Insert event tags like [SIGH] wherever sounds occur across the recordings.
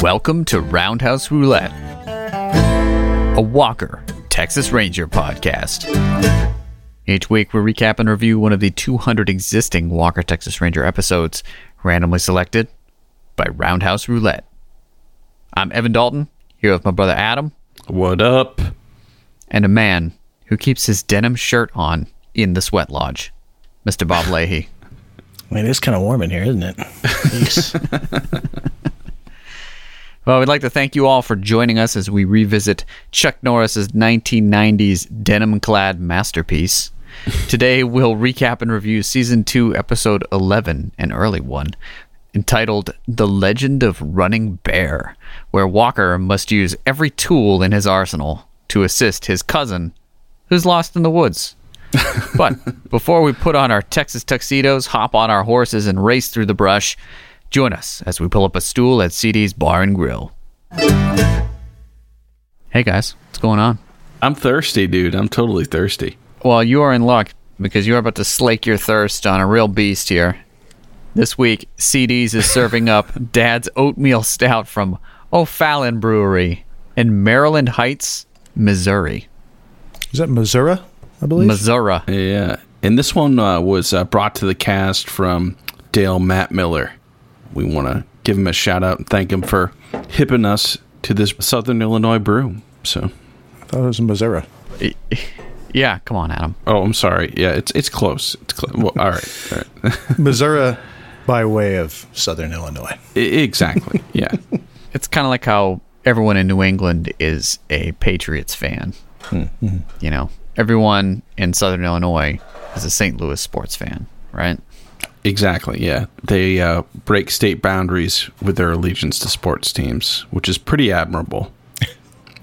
Welcome to Roundhouse Roulette, a Walker Texas Ranger podcast. Each week, we recap and review one of the 200 existing Walker Texas Ranger episodes, randomly selected by Roundhouse Roulette. I'm Evan Dalton, here with my brother Adam, What up? and a man who keeps his denim shirt on in the sweat lodge, Mr. Bob Leahy. I mean, it's kind of warm in here, isn't it? [LAUGHS] Well, we'd like to thank you all for joining us as we revisit Chuck Norris's 1990s denim clad masterpiece. [LAUGHS] Today, we'll recap and review season 2, episode 11, an early one, entitled The Legend of Running Bear, where Walker must use every tool in his arsenal to assist his cousin, who's lost in the woods. [LAUGHS] but before we put on our Texas tuxedos, hop on our horses, and race through the brush, join us as we pull up a stool at CD's Bar and Grill. Hey guys, what's going on? I'm thirsty, dude. I'm totally thirsty. Well, you are in luck because you are about to slake your thirst on a real beast here. This week, CD's is serving up [LAUGHS] Dad's Oatmeal Stout from O'Fallon Brewery in Maryland Heights, Missouri. Is that Missouri, I believe? Missouri. Yeah. And this one uh, was uh, brought to the cast from Dale Matt Miller. We want to give him a shout out and thank him for hipping us to this Southern Illinois brew. So, I thought it was in Missouri. [LAUGHS] Yeah, come on, Adam. oh, I'm sorry. Yeah, it's it's close. It's close. Well, all right. All right. [LAUGHS] Missouri by way of Southern Illinois. I- exactly. Yeah. [LAUGHS] It's kind of like how everyone in New England is a Patriots fan. Hmm. Mm-hmm. You know, everyone in Southern Illinois is a St. Louis sports fan, right? Exactly. Yeah. They uh, break state boundaries with their allegiance to sports teams, which is pretty admirable. [LAUGHS]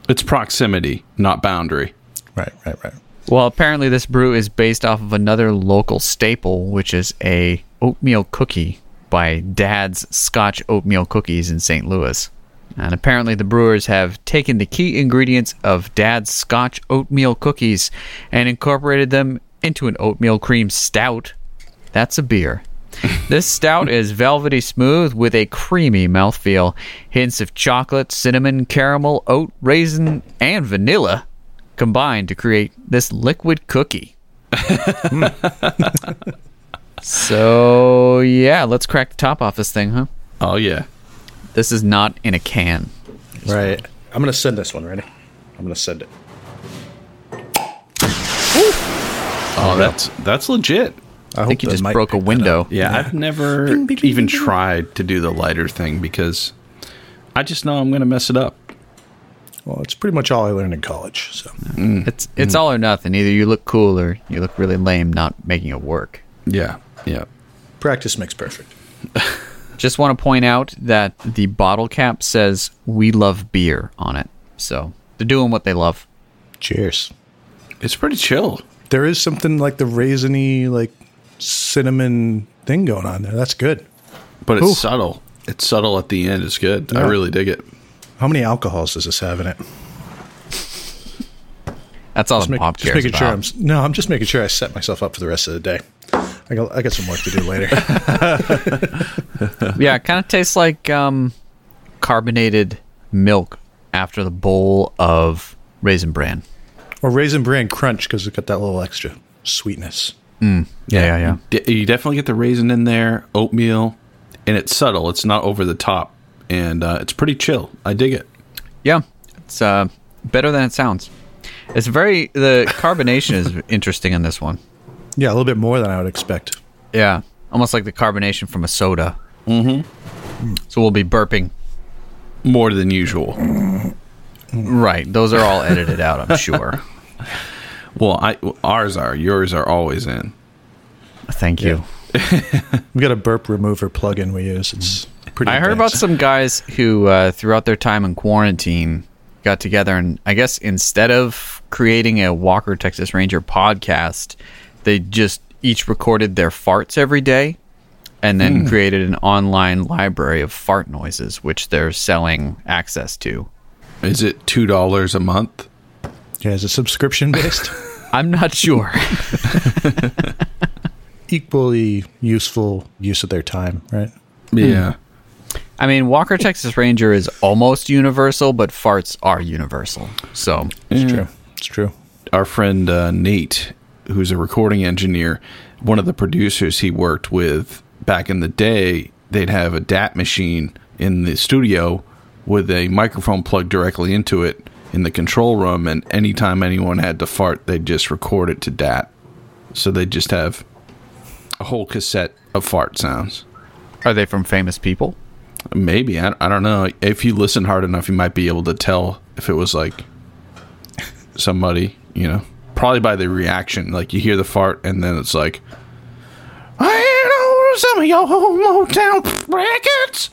It's proximity, not boundary. Right, right, right. Well, apparently this brew is based off of another local staple, which is a oatmeal cookie by Dad's Scotch Oatmeal Cookies in St. Louis. And apparently the brewers have taken the key ingredients of Dad's Scotch Oatmeal Cookies and incorporated them into an oatmeal cream stout. That's a beer. This stout is velvety smooth with a creamy mouthfeel. Hints of chocolate, cinnamon, caramel, oat, raisin, and vanilla combined to create this liquid cookie. so, yeah, let's crack the top off this thing, huh? Oh, yeah. This is not in a can. Right. I'm going to send this one, ready? I'm going to send it. Oh, that's that's legit. I, I think you just broke a window. up. Yeah, I've never Bing, bing, bing, even bing, bing. tried to do the lighter thing because I just know I'm going to mess it up. Well, it's pretty much all I learned in college. So mm. It's it's all or nothing. Either you look cool or you look really lame not making it work. Yeah, yeah. practice makes perfect. [LAUGHS] Just want to point out that the bottle cap says "We love beer" on it. So they're doing what they love. Cheers. It's pretty chill. There is something like the raisiny, like cinnamon thing going on there. That's good. But it's Ooh. subtle. It's subtle at the end. It's good. I really dig it. How many alcohols does this have in it? That's all Just, the make- pop just cares making sure. about. I'm no, I'm just making sure I set myself up for the rest of the day. I got, I got some work to do later. [LAUGHS] Yeah, it kind of tastes like um, carbonated milk after the bowl of raisin bran. or raisin bran crunch because it's got that little extra sweetness. Yeah, yeah, yeah. D- You definitely get the raisin in there, oatmeal, and it's subtle. It's not over the top, and uh, it's pretty chill. I dig it. Yeah, it's uh, better than it sounds. It's very the carbonation is [LAUGHS] interesting in this one. Yeah, a little bit more than I would expect. Yeah, almost like the carbonation from a soda. Mm-hmm. So we'll be burping. More than usual. Right, those are all edited out, I'm sure. [LAUGHS] Well, I ours are. Yours are always in. Thank you. [LAUGHS] We got a burp remover plug-in we use. It's pretty. I heard about some guys who, uh, throughout their time in quarantine, got together and I guess instead of creating a Walker Texas Ranger podcast, they just each recorded their farts every day and then created an online library of fart noises, which they're selling access to. Is it two dollars a month? Yeah, is it subscription based? [LAUGHS] I'm not sure. [LAUGHS] Equally useful use of their time, right? Yeah. I mean, Walker Texas Ranger is almost universal, but farts are universal. So It's true. It's true. Our friend uh, Nate, who's a recording engineer, one of the producers he worked with back in the day, they'd have a DAT machine in the studio with a microphone plugged directly into it in the control room, and anytime anyone had to fart, they'd just record it to DAT. So they'd just have a whole cassette of fart sounds. are they from famous people? Maybe I, I don't know. If you listen hard enough, you might be able to tell if it was like somebody. You know, probably by the reaction. Like you hear the fart, and then it's like, I know some of your Motown records.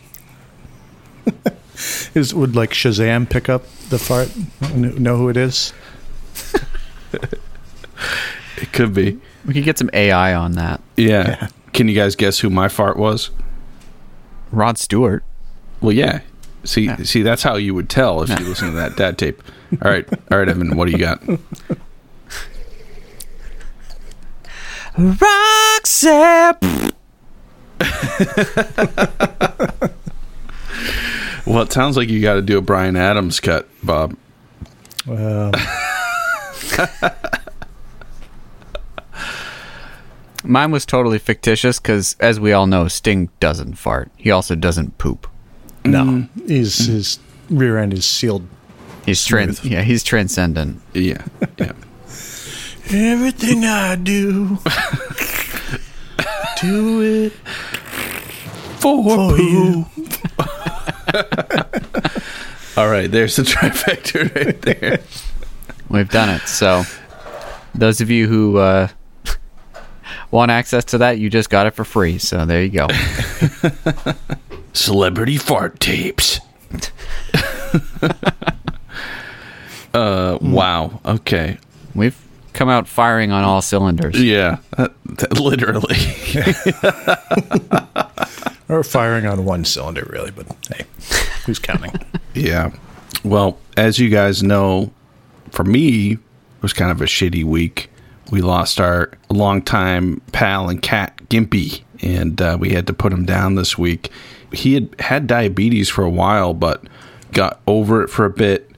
Is would like Shazam pick up the fart? Know who it is? [LAUGHS] It could be. We could get some AI on that. Yeah. Can you guys guess who my fart was? Rod Stewart. Well, yeah. See, see, that's how you would tell if you listen to that dad tape. All right, all right, Evan. What do you got? Roxette. [LAUGHS] Well, it sounds like you got to do a Bryan Adams cut, Bob. Well, [LAUGHS] Mine was totally fictitious because, as we all know, Sting doesn't fart. He also doesn't poop. no, mm. his his rear end is sealed. He's trans. Yeah, he's transcendent. Yeah, yeah. Everything I do, [LAUGHS] do it For for you. [LAUGHS] [LAUGHS] All right, there's the trifecta right there. We've done it. So, those of you who uh, want access to that, you just got it for free. So there you go. [LAUGHS] Celebrity fart tapes. [LAUGHS] uh, wow. Okay. We've come out firing on all cylinders. Yeah, that, that- literally. Or firing on one cylinder, really. But hey, who's counting? [LAUGHS] yeah. Well, as you guys know, for me, it was kind of a shitty week. We lost our longtime pal and cat, Gimpy, and uh, we had to put him down this week. He had had diabetes for a while, but got over it for a bit,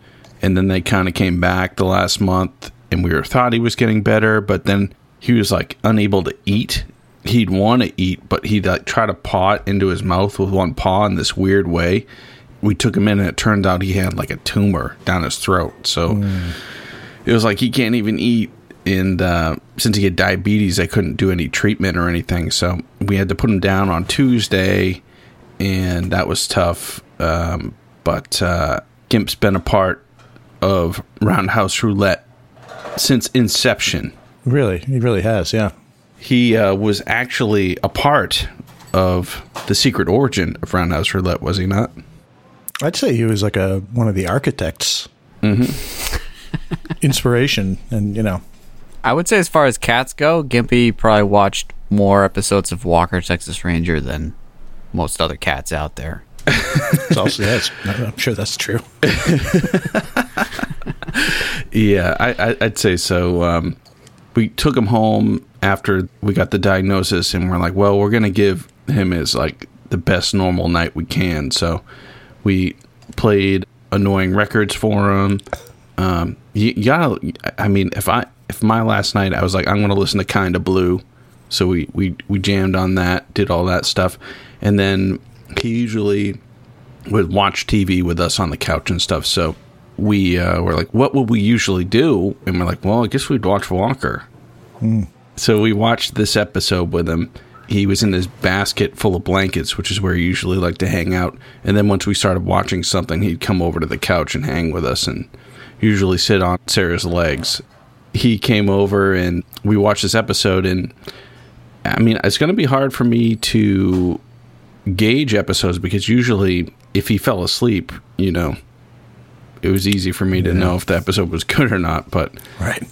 and then they kind of came back the last month, and we were thought he was getting better, but then he was like unable to eat. He'd want to eat, but he'd like try to paw it into his mouth with one paw in this weird way. We took him in, and it turned out he had like a tumor down his throat. So it was like he can't even eat. And uh, since he had diabetes, I couldn't do any treatment or anything. So we had to put him down on Tuesday, and that was tough. Um, but uh, Gimp's been a part of Roundhouse Roulette since inception. really, he really has. Yeah. He uh, was actually a part of the secret origin of Roundhouse Roulette, was he not? I'd say he was like a one of the architects. [LAUGHS] Inspiration, and you know, I would say, as far as cats go, Gimpy probably watched more episodes of Walker Texas Ranger than most other cats out there. [LAUGHS] it's also yeah, it's, I'm sure that's true. [LAUGHS] Yeah, I, I, I'd say so. Um, we took him home after we got the diagnosis, and we're like, well, we're gonna give him his like the best normal night we can. So we played annoying records for him. Um, you, you gotta, I mean, if I if my last night I was like, I'm gonna listen to Kinda Blue, so we we we jammed on that, did all that stuff, and then he usually would watch TV with us on the couch and stuff. So we uh, were like, what would we usually do? And we're like, well, I guess we'd watch Walker. So we watched this episode with him. He was in his basket full of blankets, which is where he usually liked to hang out. And then once we started watching something, he'd come over to the couch and hang with us and usually sit on Sarah's legs. He came over and we watched this episode and I mean, it's going to be hard for me to gauge episodes because usually if he fell asleep, you know, it was easy for me to know if the episode was good or not. But Right.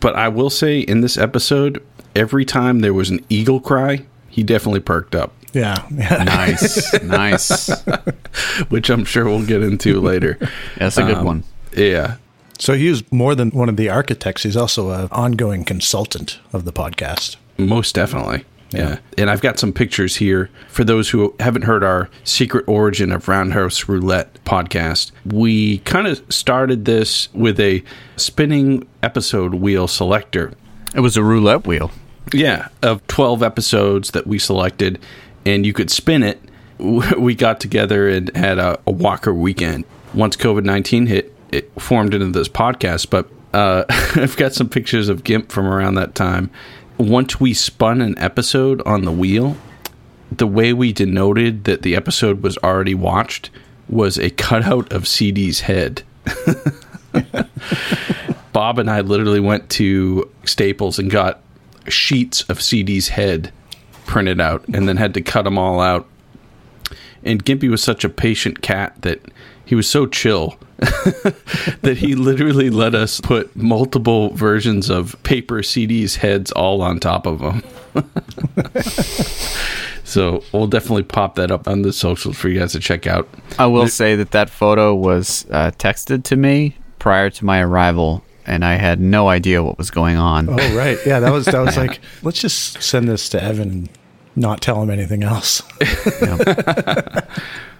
but I will say in this episode, every time there was an eagle cry, he definitely perked up, Yeah. Yeah. [LAUGHS] Nice, nice. [LAUGHS] which I'm sure we'll get into later. [LAUGHS] That's a good Um, one. Yeah. So he was more than one of the architects. He's also an ongoing consultant of the podcast. Most definitely. Yeah. And I've got some pictures here for those who haven't heard our secret origin of Roundhouse Roulette podcast. We kind of started this with a spinning episode wheel selector. It was a roulette wheel. Yeah, of 12 episodes that we selected, and you could spin it. [LAUGHS] We got together and had a, a Walker weekend. Once COVID 19 hit, it formed into this podcast, but uh, [LAUGHS] I've got some pictures of GIMP from around that time. Once we spun an episode on the wheel, the way we denoted that the episode was already watched was a cutout of CD's head. [LAUGHS] Bob and I literally went to Staples and got sheets of CD's head printed out and then had to cut them all out. And Gimpy was such a patient cat that he was so chill [LAUGHS] that he literally let us put multiple versions of paper CD's heads all on top of them. [LAUGHS] so we'll definitely pop that up on the socials for you guys to check out. I will say that that photo was uh, texted to me prior to my arrival, and I had no idea what was going on. Oh right, yeah. That was that was [LAUGHS] like let's just send this to Evan and not tell him anything else.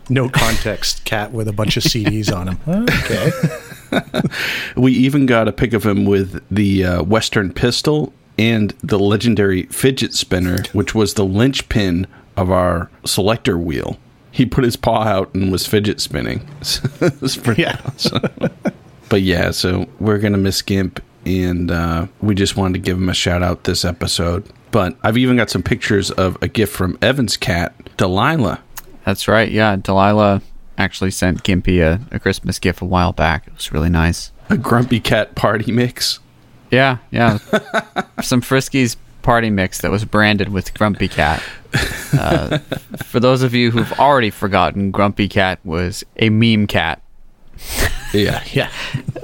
No context cat with a bunch of CDs on him. [LAUGHS] Okay. [LAUGHS] We even got a pic of him with the uh, Western pistol and the legendary fidget spinner, which was the linchpin of our selector wheel. He put his paw out and was fidget spinning. [LAUGHS] it was pretty Yeah. awesome. but yeah, so we're gonna miss Gimp, and uh, we just wanted to give him a shout out this episode. But I've even got some pictures of a gift from Evan's cat, Delilah. That's right. Yeah, Delilah actually sent Gimpy a, a Christmas gift a while back. It was really nice. A grumpy cat party mix. Yeah, yeah. [LAUGHS] Some Friskies party mix that was branded with Grumpy Cat. Uh, [LAUGHS] for those of you who've already forgotten, Grumpy Cat was a meme cat [LAUGHS] Yeah, Yeah.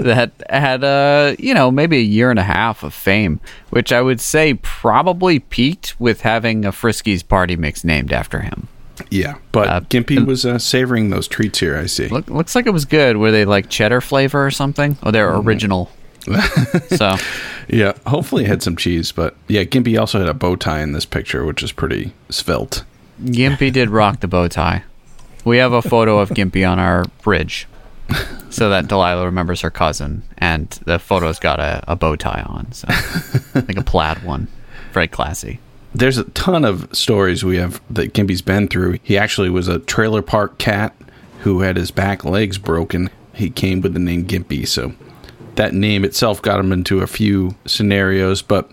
that had uh you know maybe a year and a half of fame, which I would say probably peaked with having a Friskies party mix named after him. Yeah. But Uh, Gimpy was uh, savoring those treats here. I see. Look, looks like it was good. Were they like cheddar flavor or something? Oh, they're original. [LAUGHS] so Yeah, hopefully it had some cheese, but yeah, Gimpy also had a bow tie in this picture, which is pretty svelte. Gimpy did [LAUGHS] rock the bow tie. We have a photo of Gimpy on our bridge, so that Delilah remembers her cousin, and the photo's got a, a bow tie on, so like a plaid one, very classy. There's a ton of stories we have that Gimpy's been through. He actually was a trailer park cat who had his back legs broken. He came with the name Gimpy, so that name itself got him into a few scenarios, but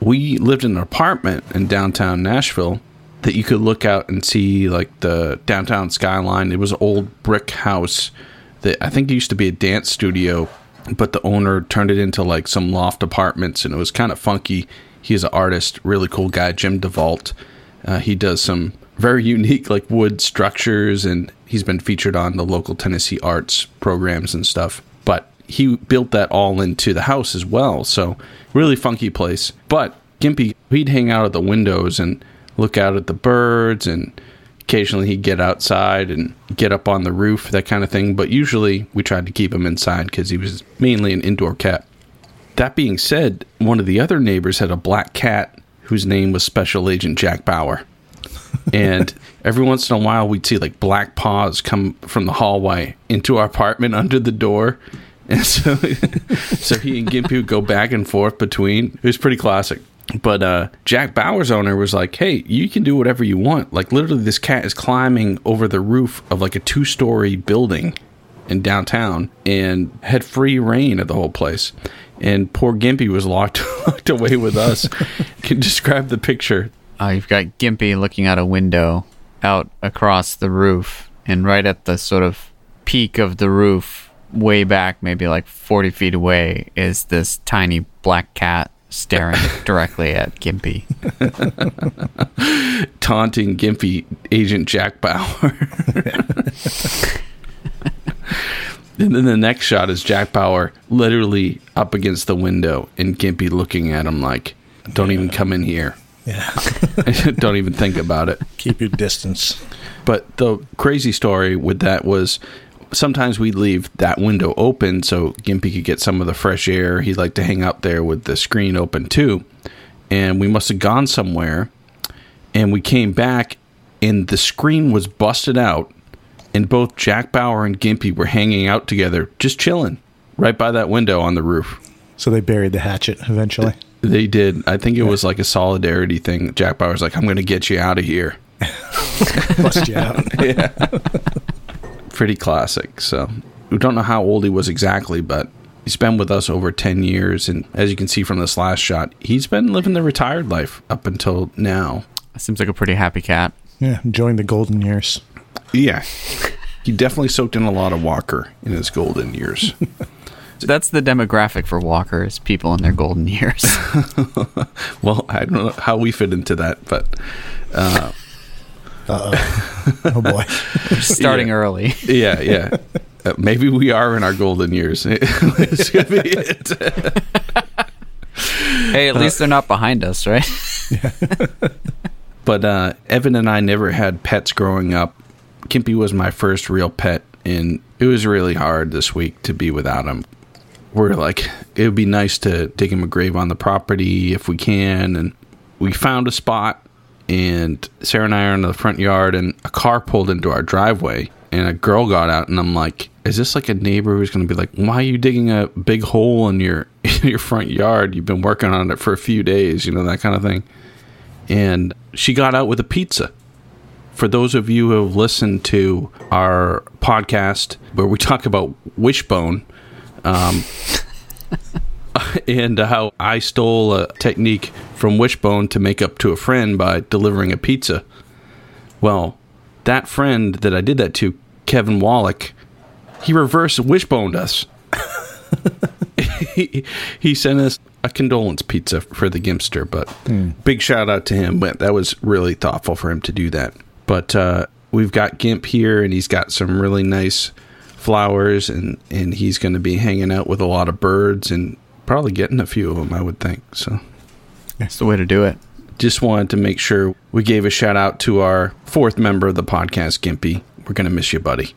we lived in an apartment in downtown Nashville that you could look out and see like the downtown skyline. It was an old brick house that I think used to be a dance studio, but the owner turned it into like some loft apartments and it was kind of funky. He's an artist, really cool guy, Jim DeVault. Uh, he does some very unique like wood structures and he's been featured on the local Tennessee arts programs and stuff. But he built that all into the house as well. So really funky place. But Gimpy, he'd hang out at the windows and look out at the birds and occasionally he'd get outside and get up on the roof, that kind of thing. But usually we tried to keep him inside because he was mainly an indoor cat. That being said, one of the other neighbors had a black cat whose name was Special Agent Jack Bauer. [LAUGHS] and every once in a while we'd see like black paws come from the hallway into our apartment under the door. [LAUGHS] And so so he and Gimpy would go back and forth between. It was pretty classic. But uh, Jack Bauer's owner was like, "Hey, you can do whatever you want. Like literally, this cat is climbing over the roof of like a two-story building in downtown and had free reign of the whole place." And poor Gimpy was locked [LAUGHS] locked away with us. [LAUGHS] can you describe the picture. Uh, you've got Gimpy looking out a window out across the roof, and right at the sort of peak of the roof, way back, maybe like 40 feet away, is this tiny black cat staring [LAUGHS] directly at Gimpy. taunting Gimpy Agent Jack Bauer. And then the next shot is Jack Bauer literally up against the window and Gimpy looking at him like, don't even come in here. Yeah. [LAUGHS] don't even think about it. Keep your distance. But the crazy story with that was sometimes we'd leave that window open so Gimpy could get some of the fresh air. He'd like to hang out there with the screen open too. And we must have gone somewhere and we came back, and the screen was busted out, and both Jack Bauer and Gimpy were hanging out together, just chilling right by that window on the roof. So they buried the hatchet eventually. They did. I think it was like a solidarity thing. Jack Bauer's like, "I'm going to get you out of here." [LAUGHS] Bust you out. [LAUGHS] Pretty classic. So we don't know how old he was exactly, but he's been with us over 10 years. And as you can see from this last shot, he's been living the retired life up until now. Seems like a pretty happy cat. Yeah, enjoying the golden years. Yeah. He definitely soaked in a lot of Walker in his golden years. [LAUGHS] That's the demographic for Walker is people in their golden years. [LAUGHS] well, I don't know how we fit into that, but Uh oh. oh boy. [LAUGHS] Starting Yeah. early. yeah, yeah. Uh, maybe we are in our golden years. This could be it. Hey, at least they're not behind us, right? Yeah. But uh, Evan and I never had pets growing up. Gimpy was my first real pet, and it was really hard this week to be without him. We're like, it would be nice to dig him a grave on the property if we can. And we found a spot, and Sarah and I are in the front yard, and a car pulled into our driveway, and a girl got out, and I'm like, is this like a neighbor who's going to be like, why are you digging a big hole in your [LAUGHS] in your front yard? You've been working on it for a few days, you know, that kind of thing and she got out with a pizza. For those of you who have listened to our podcast where we talk about Wishbone, um, [LAUGHS] and how I stole a technique from Wishbone to make up to a friend by delivering a pizza. Well, that friend that I did that to, Kevin Wallach, he reverse wishboned us. [LAUGHS] he, he sent us a condolence pizza for the Gimpster, but big shout out to him. But that was really thoughtful for him to do that. But uh, we've got Gimp here, and he's got some really nice flowers, and and he's going to be hanging out with a lot of birds and probably getting a few of them, I would think. So That's the way to do it. just wanted to make sure we gave a shout out to our fourth member of the podcast, Gimpy. We're going to miss you, buddy.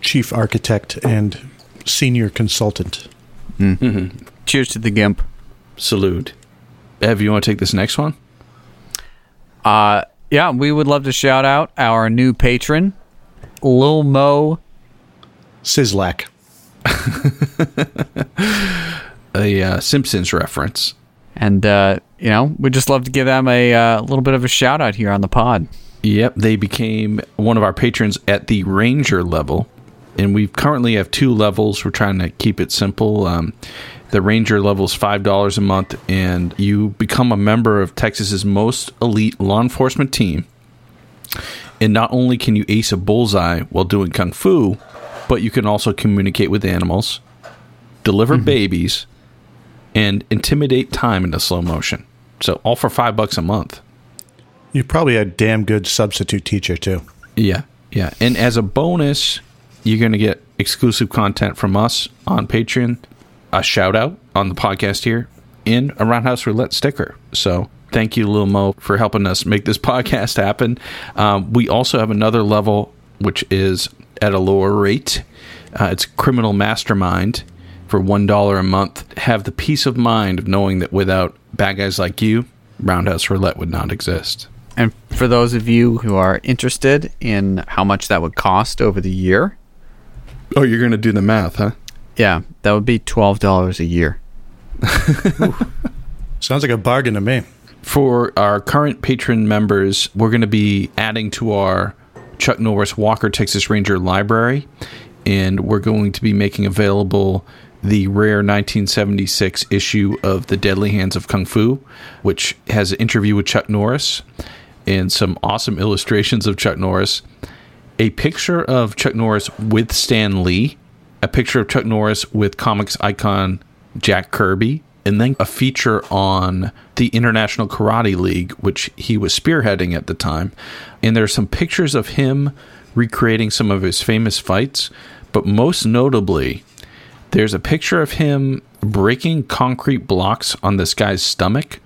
Chief architect and senior consultant. Cheers to the Gimp. Salute. Ev, you want to take this next one? Uh, yeah, we would love to shout out our new patron, Lil Mo. Szyslak. [LAUGHS] A uh, Simpsons reference. And, uh, you know, we'd just love to give them a uh, little bit of a shout out here on the pod. Yep, they became one of our patrons at the Ranger level, and we currently have two levels. We're trying to keep it simple. Um, the Ranger level is five dollars a month, and you become a member of Texas's most elite law enforcement team. And not only can you ace a bullseye while doing kung fu, but you can also communicate with animals, deliver mm-hmm. babies, and intimidate time into slow motion. So all for five bucks a month. You probably a damn good substitute teacher too. Yeah, yeah. And as a bonus, you're going to get exclusive content from us on Patreon, a shout out on the podcast here, in a Roundhouse Roulette sticker. So thank you, Lil Mo, for helping us make this [LAUGHS] podcast happen. Um, we also have another level, which is at a lower rate. Uh, it's Criminal Mastermind for $1 a month. Have the peace of mind of knowing that without bad guys like you, Roundhouse Roulette would not exist. And for those of you who are interested in how much that would cost over the year, Oh, you're going to do the math, huh? Yeah, that would be $12 a year. [LAUGHS] Sounds like a bargain to me. For our current patron members, we're going to be adding to our Chuck Norris Walker Texas Ranger library, and we're going to be making available the rare 1976 issue of The Deadly Hands of Kung Fu, which has an interview with Chuck Norris and some awesome illustrations of Chuck Norris, a picture of Chuck Norris with Stan Lee, a picture of Chuck Norris with comics icon Jack Kirby, and then a feature on the International Karate League, which he was spearheading at the time. And there's some pictures of him recreating some of his famous fights, but most notably, there's a picture of him breaking concrete blocks on this guy's stomach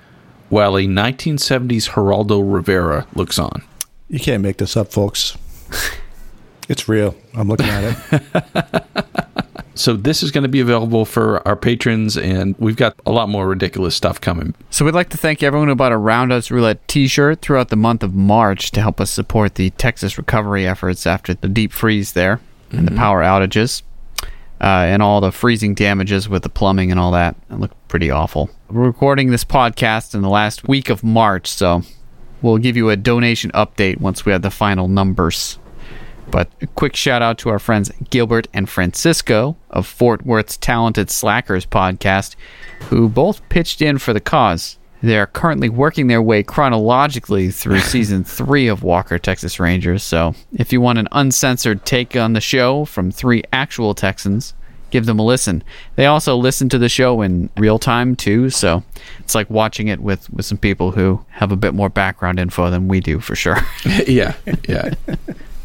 while a 1970s Geraldo Rivera looks on. You can't make this up, folks. [LAUGHS] It's real. I'm looking at it. [LAUGHS] So this is going to be available for our patrons, and we've got a lot more ridiculous stuff coming. So we'd like to thank everyone who bought a Roundhouse Roulette T-shirt throughout the month of March to help us support the Texas recovery efforts after the deep freeze there and the power outages uh, and all the freezing damages with the plumbing and all that. It looked pretty awful. We're recording this podcast in the last week of March, so we'll give you a donation update once we have the final numbers. But a quick shout out to our friends Gilbert and Francisco of Fort Worth's Talented Slackers podcast, who both pitched in for the cause. They are currently working their way chronologically through [LAUGHS] season three of Walker, Texas Rangers. So if you want an uncensored take on the show from three actual Texans, give them a listen. They also listen to the show in real time too, so it's like watching it with, with some people who have a bit more background info than we do for sure. [LAUGHS] yeah, yeah. [LAUGHS]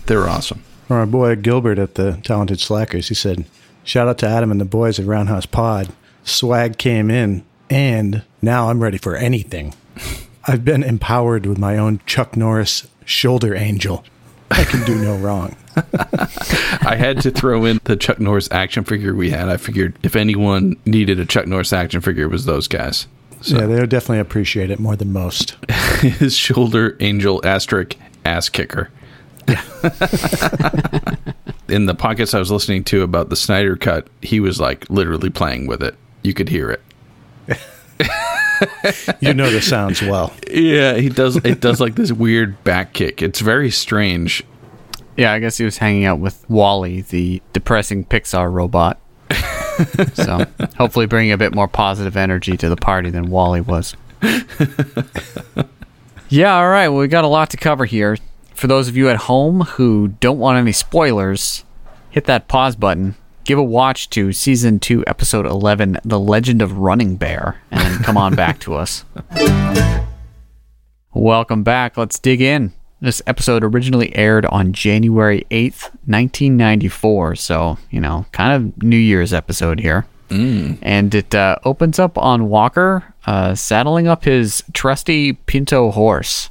They're awesome. Our boy Gilbert at the Talented Slackers, he said, Shout out to Adam and the boys at Roundhouse Pod. Swag came in, and now I'm ready for anything. I've been empowered with my own Chuck Norris shoulder angel. I can do no wrong. [LAUGHS] I had to throw in the Chuck Norris action figure we had. I figured if anyone needed a Chuck Norris action figure, it was those guys. Yeah, they'll definitely appreciate it more than most. [LAUGHS] His shoulder angel asterisk ass kicker. [LAUGHS] In the podcast I was listening to about the Snyder cut, he was like literally playing with it. You could hear it. [LAUGHS] You know the sounds well. Yeah, he does. It does like this weird back kick. It's very strange. Yeah, I guess he was hanging out with WALL-E, the depressing Pixar robot. [LAUGHS] so hopefully bringing a bit more positive energy to the party than WALL-E was. yeah, all right. Well, we got a lot to cover here. For those of you at home who don't want any spoilers, hit that pause button. Give a watch to season 2, episode 11, The Legend of Running Bear, and then come on back to us. [LAUGHS] Welcome back. Let's dig in. This episode originally aired on January 8th, 1994. So, you know, kind of New Year's episode here. And it uh, opens up on Walker uh, saddling up his trusty Pinto horse.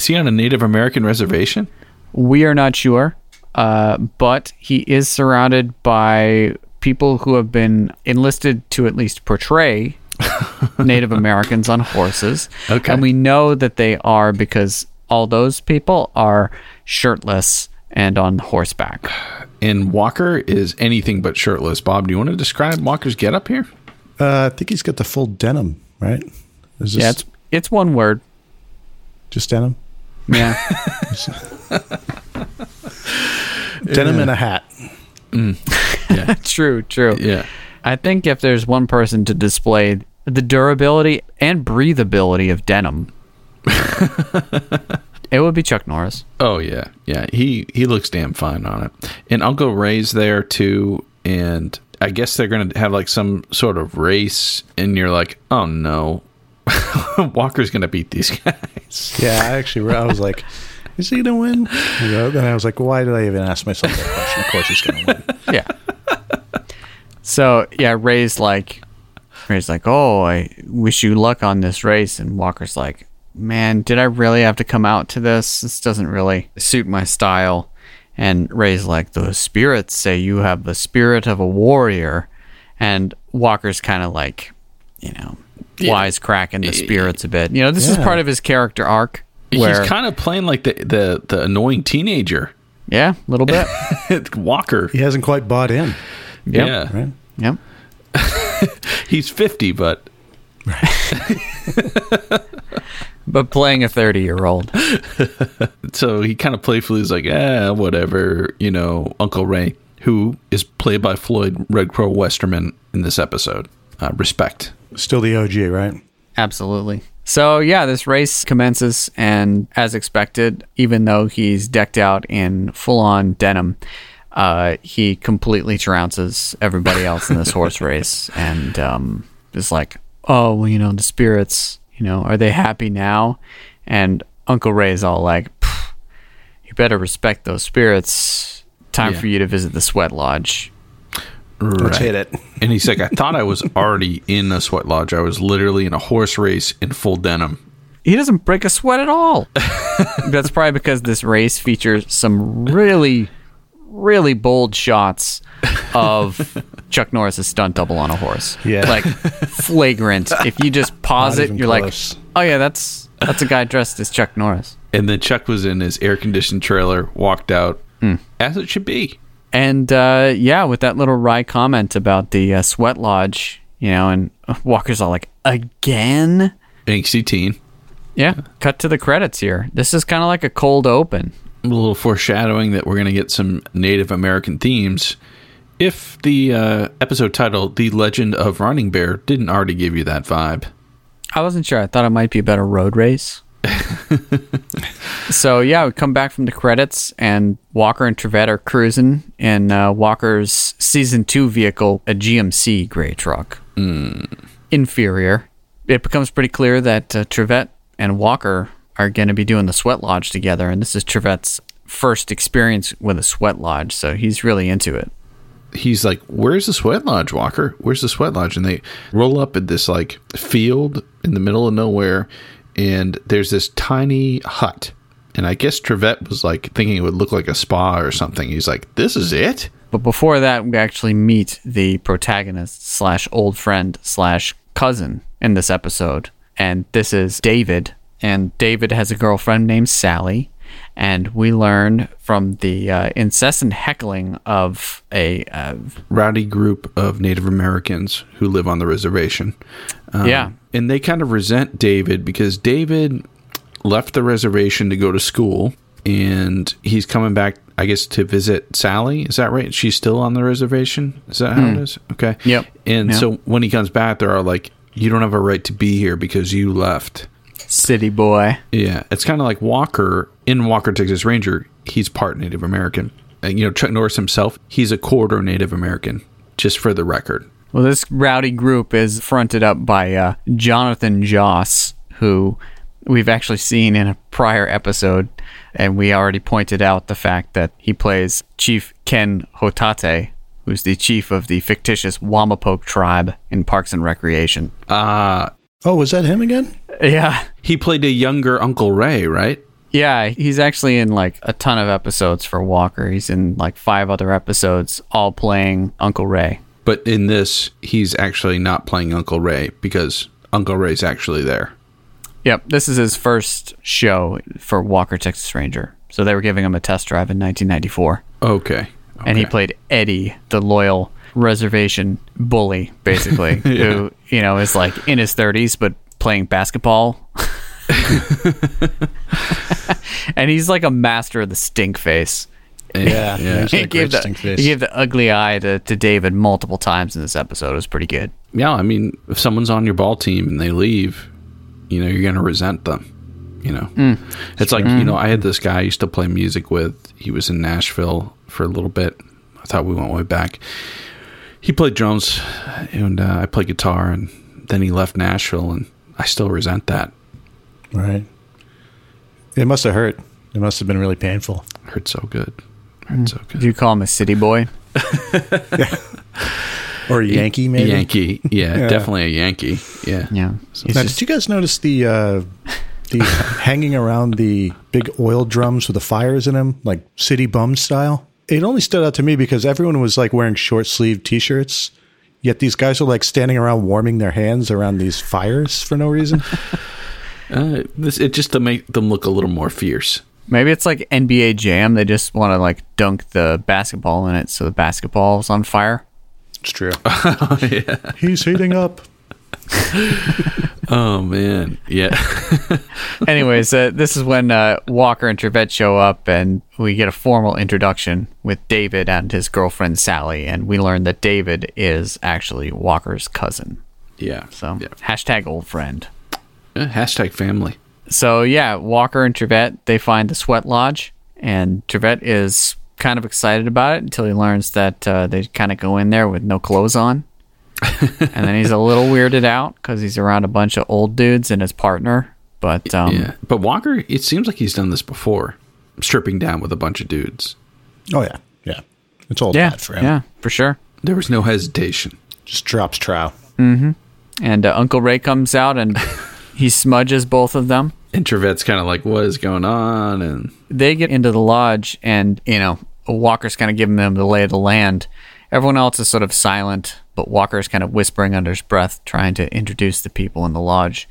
Is he on a Native American reservation? We are not sure, uh, but he is surrounded by people who have been enlisted to at least portray [LAUGHS] Native Americans on horses. Okay. And we know that they are because all those people are shirtless and on horseback. And Walker is anything but shirtless. Bob, do you want to describe Walker's getup here? Uh, I think he's got the full denim, right? Is this Yeah, it's it's one word. just denim? Yeah. [LAUGHS] Denim and a hat. Mm. [LAUGHS] Yeah, true, true. Yeah. I think if there's one person to display the durability and breathability of denim, [LAUGHS] it would be Chuck Norris. Oh yeah, yeah. He he looks damn fine on it. And Uncle Ray's there too. And I guess they're gonna have like some sort of race. And you're like, oh no, [LAUGHS] Walker's gonna beat these guys. Yeah, I actually, I was like, is he going to win? You know, then I was like, why did I even ask myself that question? Of course he's going to win. [LAUGHS] Yeah. so yeah, Ray's like, Ray's like, oh, I wish you luck on this race, and Walker's like, man, did I really have to come out to this? This doesn't really suit my style. And Ray's like, the spirits say you have the spirit of a warrior, and Walker's kind of like, you know, wisecracking the spirits a bit. You know, this is part of his character arc. Where, He's kind of playing like the the, the annoying teenager, yeah, a little bit. [LAUGHS] Walker. He hasn't quite bought in, Yep. Yeah, right? Yep. [LAUGHS] he's fifty, but [LAUGHS] But playing a 30 year old. so he kind of playfully is like, eh, whatever, you know, Uncle Ray, who is played by Floyd Red Crow Westerman in this episode. Uh, respect. Still the OG, right? Absolutely. So, yeah, this race commences, and as expected, even though he's decked out in full on denim, uh, he completely trounces everybody else in this horse [LAUGHS] race and um, is like, oh, well, you know, the spirits, you know, are they happy now? And Uncle Ray's all like, you better respect those spirits. Time Yeah. for you to visit the sweat lodge. Let's hit it. And he's like, I thought I was already in a sweat lodge. I was literally in a horse race in full denim. he doesn't break a sweat at all. [LAUGHS] That's probably because this race features some really, really bold shots of [LAUGHS] Chuck Norris's stunt double on a horse. Yeah. like flagrant. If you just pause Not it, you're close. like, oh yeah, that's that's a guy dressed as Chuck Norris. And then Chuck was in his air conditioned trailer, walked out, hmm. as it should be. And uh, yeah, with that little wry comment about the uh, sweat lodge, you know, and Walker's all like, again. Angsty teen. Yeah, cut to the credits here. This is kind of like a cold open. A little foreshadowing that we're going to get some Native American themes. If the uh, episode title, The Legend of Running Bear, didn't already give you that vibe. I wasn't sure. I thought it might be about a road race. [LAUGHS] so yeah, we come back from the credits, and Walker and Trivette are cruising in uh, Walker's season two vehicle, a GMC gray truck. Inferior. It becomes pretty clear that uh, Trivette and Walker are going to be doing the sweat lodge together, and this is Trivette's first experience with a sweat lodge, so he's really into it. he's like, "Where's the sweat lodge, Walker? Where's the sweat lodge?" And they roll up at this like field in the middle of nowhere, and there's this tiny hut. And I guess Trivette was like thinking it would look like a spa or something. He's like, "This is it." But before that, we actually meet the protagonist slash old friend slash cousin in this episode. And this is David. And David has a girlfriend named Sally. And we learn from the uh, incessant heckling of a. Uh, Rowdy group of Native Americans who live on the reservation. Um, Yeah. and they kind of resent David because David left the reservation to go to school, and he's coming back. I guess to visit Sally. Is that right? She's still on the reservation. Is that how it is? Okay. Yep. And Yep. so when he comes back, there are like, "You don't have a right to be here because you left." City boy. Yeah, it's kind of like Walker in Walker Texas Ranger. He's part Native American, and you know Chuck Norris himself. He's a quarter Native American. Just for the record. Well, this rowdy group is fronted up by uh, Jonathan Joss, who we've actually seen in a prior episode, and we already pointed out the fact that he plays Chief Ken Hotate, who's the chief of the fictitious Wamapoke tribe in Parks and Recreation. Uh Oh, was that him again? Yeah. he played a younger Uncle Ray, right? Yeah, he's actually in like a ton of episodes for Walker. He's in like five other episodes, all playing Uncle Ray. But in this, he's actually not playing Uncle Ray because Uncle Ray's actually there. Yep, this is his first show for Walker Texas Ranger. So they were giving him a test drive in 1994, Okay. and he played Eddie, the loyal reservation bully, basically, [LAUGHS] who you know is like in his 30s but playing basketball. [LAUGHS] and he's like a master of the stink face. Yeah, yeah. He gave, the, stink face. he gave the ugly eye to, to David multiple times in this episode. It was pretty good. Yeah, I mean, if someone's on your ball team and they leave, you know, you're going to resent them. You know, mm. it's like, you mm. know, I had this guy I used to play music with. He was in Nashville for a little bit. I thought we went way back. He played drums and uh, I played guitar, and then he left Nashville, and I still resent that. Right. It must have hurt. It must have been really painful. Hurt so good. Hurt so Do good. you call him a city boy? [LAUGHS] Or a Yankee, maybe. Yankee. Yeah, [LAUGHS] Yeah. definitely a Yankee. Yeah. Yeah. He's Now, just- did you guys notice the uh, the [LAUGHS] hanging around the big oil drums with the fires in them, like city bum style? It only stood out to me because everyone was like wearing short sleeve t shirts, yet these guys are like standing around warming their hands around these fires for no reason. [LAUGHS] Uh, this it just to make them look a little more fierce. Maybe it's like NBA Jam. They just want to like dunk the basketball in it so the basketball's on fire. It's true. [LAUGHS] He's heating up. [LAUGHS] Oh man, yeah. [LAUGHS] Anyways, uh, this is when uh, Walker and Trivette show up, and we get a formal introduction with David and his girlfriend Sally, and we learn that David is actually Walker's cousin. yeah. So yeah. hashtag old friend. Uh, hashtag family. So yeah, Walker and Trivette they find the sweat lodge, and Trivette is kind of excited about it until he learns that uh, they kind of go in there with no clothes on, and then he's a little weirded out because he's around a bunch of old dudes and his partner. But um, yeah, but Walker, it seems like he's done this before, stripping down with a bunch of dudes. Oh yeah, yeah. It's all yeah, hat for him. yeah, for sure. There was no hesitation. Just drops trow. And uh, Uncle Ray comes out and [LAUGHS] he smudges both of them. Introvert's kind of like, "What is going on?" And they get into the lodge and you know walker's kind of giving them the lay of the land Everyone else is sort of silent, but Walker is kind of whispering under his breath, trying to introduce the people in the lodge,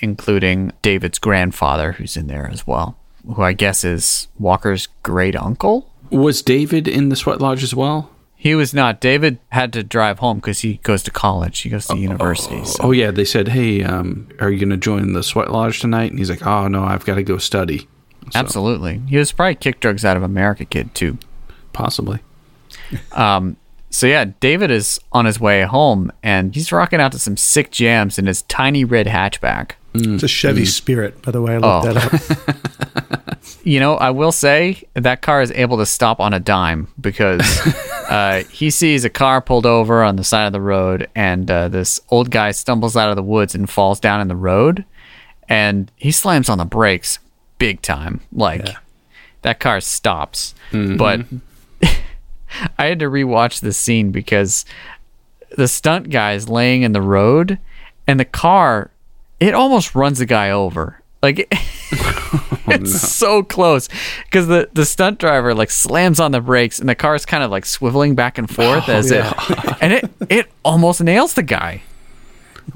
including David's grandfather, who's in there as well, who I guess is Walker's great uncle. Was David in the sweat lodge as well? He was not. David had to drive home because he goes to college. He goes to university. So. Oh yeah, they said, "Hey, um, are you going to join the sweat lodge tonight?" And he's like, "Oh no, I've got to go study." So, Absolutely. He was probably kick drugs out of America kid too. possibly. Um, so yeah, David is on his way home and he's rocking out to some sick jams in his tiny red hatchback. It's a Chevy Sprint, by the way. I looked Oh. that up. [LAUGHS] [LAUGHS] You know, I will say that car is able to stop on a dime because [LAUGHS] uh, he sees a car pulled over on the side of the road, and uh, this old guy stumbles out of the woods and falls down in the road, and he slams on the brakes big time. Like that car stops, but I had to rewatch this scene because the stunt guy is laying in the road, and the car it almost runs the guy over. Like [LAUGHS] it's so close because the the stunt driver like slams on the brakes and the car is kind of like swiveling back and forth as it [LAUGHS] and it it almost nails the guy.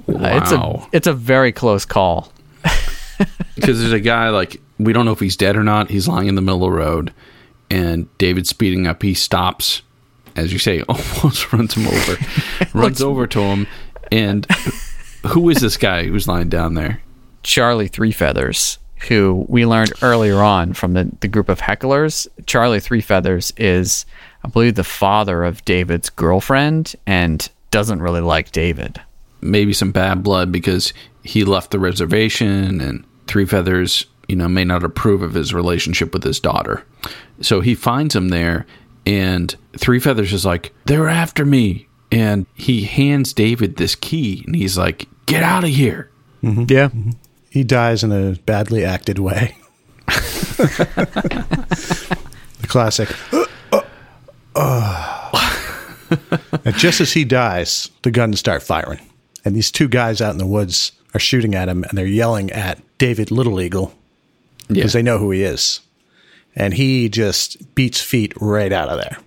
Uh, it's a it's a very close call. [LAUGHS] because there's a guy like we don't know if he's dead or not. He's lying in the middle of the road, and David's speeding up. He stops, as you say, [LAUGHS] almost runs him over, [LAUGHS] runs over to him, and who is this guy who's lying down there? Charlie Three Feathers, who we learned earlier on from the, the group of hecklers. Charlie Three Feathers is, I believe, the father of David's girlfriend and doesn't really like David. Maybe some bad blood because he left the reservation, and Three Feathers, you know, may not approve of his relationship with his daughter. So he finds him there, and Three Feathers is like, "They're after me," and he hands David this key, and he's like, "Get out of here." Mm-hmm. Yeah. Mm-hmm. He dies in a badly acted way. [LAUGHS] the classic. and just as he dies, the guns start firing. And these two guys out in the woods are shooting at him and they're yelling at David Little Eagle because they know who he is. And he just beats feet right out of there.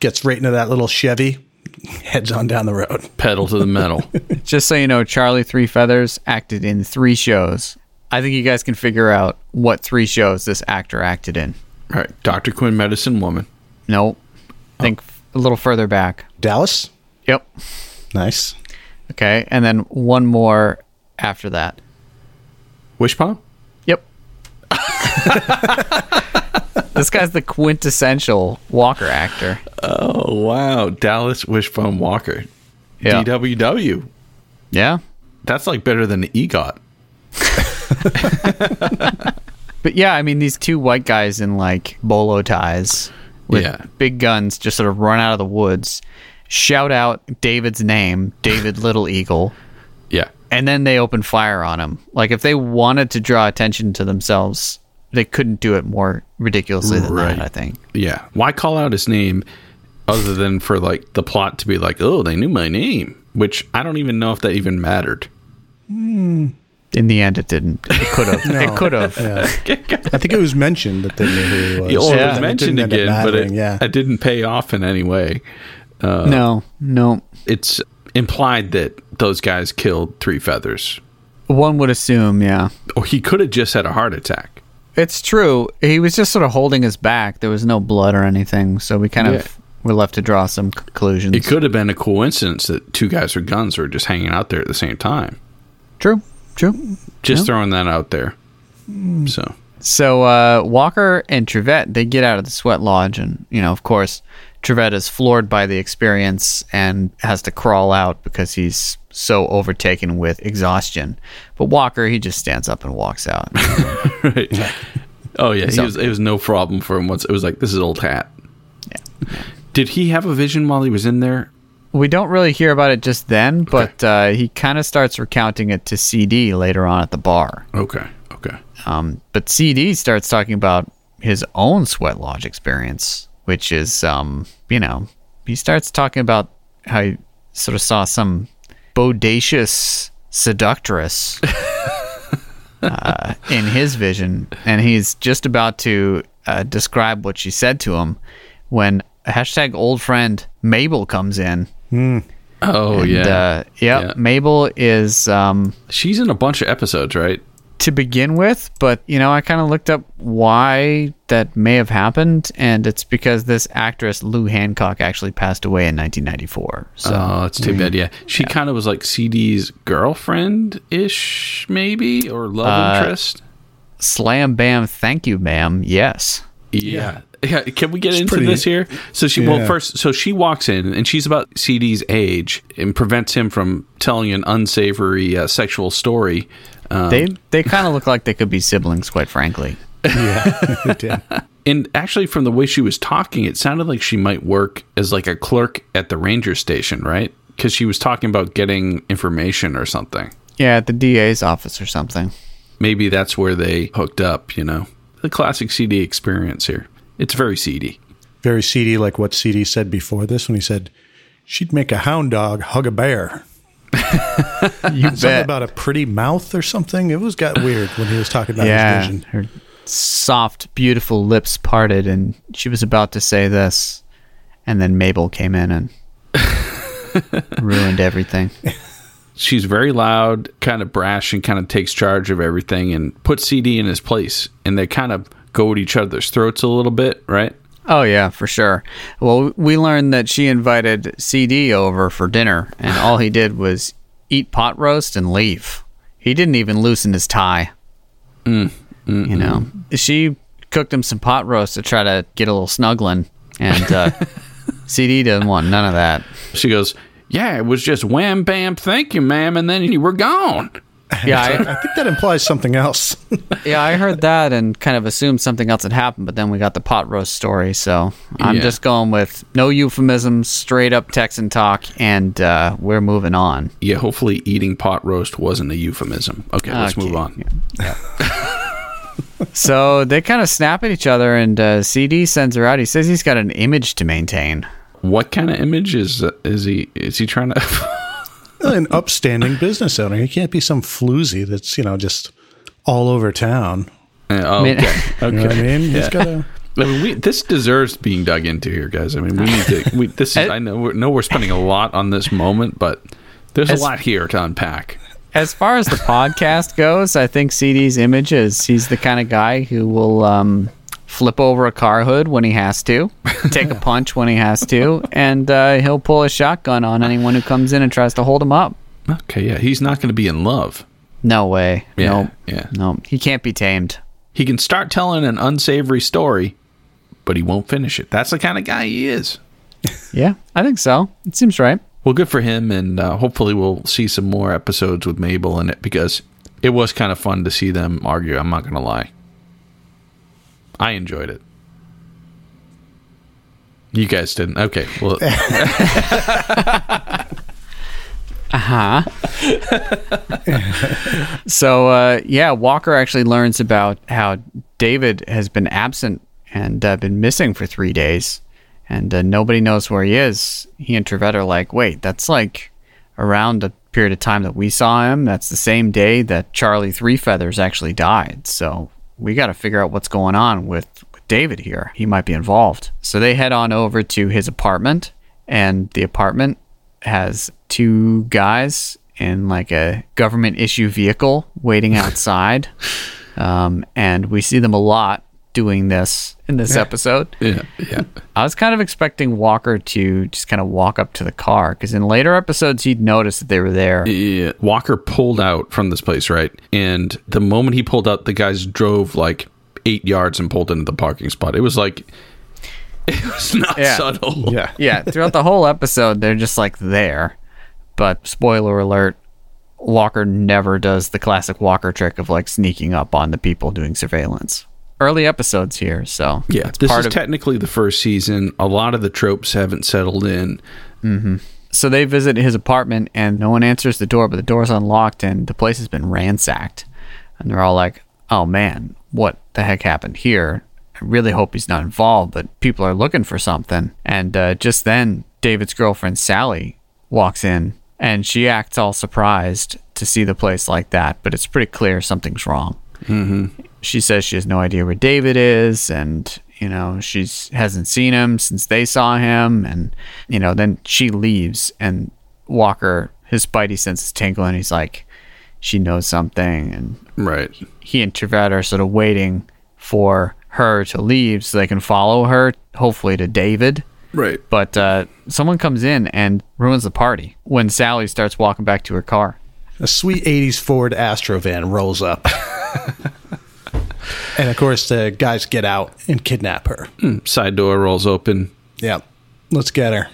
Gets right into that little Chevy, [LAUGHS] heads on down the road. pedal to the metal. [LAUGHS] Just so you know, Charlie Three Feathers acted in three shows. I think you guys can figure out what three shows this actor acted in. All right, Dr. Quinn, Medicine Woman. Nope. Oh. Think a little further back. Dallas? Yep. Nice. Okay. And then one more after that. Wishbone? Yep. [LAUGHS] this guy's the quintessential Walker actor. Oh, wow. Dallas Wishbone Walker. Yeah. DWW. Yeah. That's like better than the EGOT. [LAUGHS] But yeah, I mean, these two white guys in like bolo ties with Yeah. big guns just sort of run out of the woods, shout out David's name, David [LAUGHS] Little Eagle, Yeah. and then they open fire on him. Like if they wanted to draw attention to themselves, they couldn't do it more ridiculously than Right. that, I think. Yeah. Why call out his name other than for like the plot to be like, oh, they knew my name? Which I don't even know if that even mattered. In the end, it didn't. It could have. [LAUGHS] It could have. Yeah. [LAUGHS] I think it was mentioned that they knew who he was. Or it was It mentioned didn't end up again, but it, yeah. it didn't pay off in any way. Uh, no, no. It's implied that those guys killed Three Feathers. One would assume, yeah. Or he could have just had a heart attack. It's true. He was just sort of holding his back. There was no blood or anything, so we kind Yeah. of were left to draw some conclusions. It could have been a coincidence that two guys with guns were just hanging out there at the same time. True. True. Just Yeah. throwing that out there. So So uh, Walker and Trivette they get out of the sweat lodge, and you know, of course, Trivette is floored by the experience and has to crawl out because he's so overtaken with exhaustion. But Walker, he just stands up and walks out. [LAUGHS] right. Oh yeah, he So- was, it was no problem for him. Once it was like this is old hat. Yeah. Did he have a vision while he was in there? we don't really hear about it just then, but uh, he kind of starts recounting it to CD later on at the bar. Okay. Okay. Um, but CD starts talking about his own sweat lodge experience, which is, um, you know, he starts talking about how he sort of saw some bodacious seductress [LAUGHS] uh, in his vision, and he's just about to uh, describe what she said to him when hashtag old friend Mabel comes in. Oh And, yeah, Uh, yep, Yeah. Mabel is um, she's in a bunch of episodes, right? To begin with, but you know, I kind of looked up why that may have happened, and it's because this actress Lou Hancock actually passed away in 1994. So oh, that's too bad. Yeah, she kind of was like CD's girlfriend ish, maybe, or love Uh, interest. slam bam, thank you, ma'am. Yes. Yeah. Yeah, can we get into pretty- this here? So she well first so she walks in and she's about CD's age and prevents him from telling an unsavory uh, sexual story. Um, They they kind of look like they could be siblings, quite frankly. [LAUGHS] [LAUGHS] Yeah, and actually from the way she was talking, it sounded like she might work as like a clerk at the ranger station, right? Cuz she was talking about getting information or something. Yeah, at the DA's office or something. Maybe that's where they hooked up, you know. The classic CD experience here. It's very seedy. Very seedy, like what CD said before this when he said she'd make a hound dog hug a bear. [LAUGHS] You Something bet. about a pretty mouth or something. It was got weird when he was talking about yeah, his vision. her soft, beautiful lips parted, and she was about to say this, and then Mabel came in and [LAUGHS] ruined everything. she's very loud, kind of brash, and kind of takes charge of everything and puts CD in his place. And they kind of go at each other's throats a little bit, right? Oh yeah, for sure. Well, we learned that she invited CD over for dinner, and all he did was eat pot roast and leave. He didn't even loosen his tie. Mm, mm, you know, mm. she cooked him some pot roast to try to get a little snuggling, and uh, [LAUGHS] CD didn't want none of that. She goes, Yeah, it was just wham, bam, thank you, ma'am. And then you were gone. Yeah, [LAUGHS] I, I think that implies something else. [LAUGHS] yeah, I heard that and kind of assumed something else had happened, but then we got the pot roast story, so I'm Yeah. just going with no euphemisms, straight up Texan talk, and uh, we're moving on. Yeah, hopefully eating pot roast wasn't a euphemism. Okay, let's Okay, move on. [LAUGHS] So they kind of snap at each other, and uh, CD sends her out. He says he's got an image to maintain. What kind of image is is he is he trying to An upstanding business owner. He can't be some floozy that's, you know, just all over town. oh, mean- okay. [LAUGHS] You know what I mean? He's Yeah. got to. I mean, we, this deserves being dug into here, guys. I mean, we need to. We, this is. [LAUGHS] I know. We're, know we're spending a lot on this moment, but there's As- a lot here to unpack. As far as the podcast goes, I think CD's image is he's the kind of guy who will um, flip over a car hood when he has to, [LAUGHS] take a punch when he has to, and uh, he'll pull a shotgun on anyone who comes in and tries to hold him up. Okay, yeah, he's not going to be in love. No way. Yeah, no. yeah. No. He can't be tamed. He can start telling an unsavory story, but he won't finish it. That's the kind of guy he is. [LAUGHS] Yeah, I think so. It seems right. Well, good for him, and uh, hopefully we'll see some more episodes with Mabel in it because it was kind of fun to see them argue. I'm not going to lie. I enjoyed it. You guys didn't. Okay. Well, [LAUGHS] uh-huh. So, uh, yeah, Walker actually learns about how David has been absent and uh, been missing for three days, and uh, nobody knows where he is. He and Trivette are like, wait, that's like around the period of time that we saw him. That's the same day that Charlie Three Feathers actually died. So, we got to figure out what's going on with, with David here. He might be involved. So, they head on over to his apartment, and the apartment has two guys in like a government issue vehicle waiting [LAUGHS] outside. um, and we see them a lot doing this in this episode. yeah, yeah. I was kind of expecting Walker to just kind of walk up to the car because in later episodes he'd noticed that they were there. Yeah, Walker pulled out from this place, right? And the moment he pulled out, the guys drove like eight yards and pulled into the parking spot. It was like, [LAUGHS] it was not Yeah. subtle. Yeah. [LAUGHS] yeah, throughout the whole episode they're just like there. But spoiler alert, Walker never does the classic Walker trick of like sneaking up on the people doing surveillance. Early episodes here, so Yeah, this is of technically the first season. A lot of the tropes haven't settled in. So they visit his apartment and no one answers the door, but the door's unlocked and the place has been ransacked. And they're all like, oh man, what the heck happened here? I really hope he's not involved, but people are looking for something. And uh, just then, David's girlfriend, Sally, walks in and she acts all surprised to see the place like that, but it's pretty clear something's wrong. She says she has no idea where David is, and You know, she's hasn't seen him since they saw him, and you know, then she leaves, and Walker, his spidey senses tingle, and he's like, she knows something, and Right. he and Trivette are sort of waiting for her to leave so they can follow her, hopefully to David. Right. But uh, someone comes in and ruins the party when Sally starts walking back to her car. A sweet 80s Ford Astro van rolls up. [LAUGHS] and of course, the guys get out and kidnap her. Side door rolls open. Yeah, Let's get her.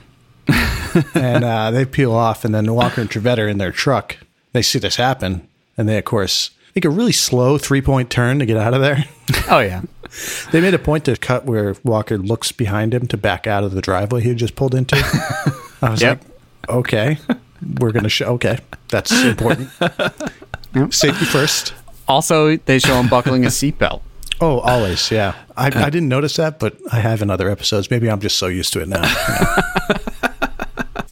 [LAUGHS] and uh, they peel off, and then Walker and Trivette are in their truck. They see this happen, and they, of course, make a really slow three point turn to get out of there. [LAUGHS] Oh, yeah. they made a point to cut where Walker looks behind him to back out of the driveway he had just pulled into. [LAUGHS] I was Yep. like, okay, we're going to show. Okay, that's important. Safety first. Also, they show him buckling a seatbelt. [LAUGHS] Oh, always, yeah. I, I didn't notice that, but I have in other episodes. Maybe I'm just so used to it now. [LAUGHS]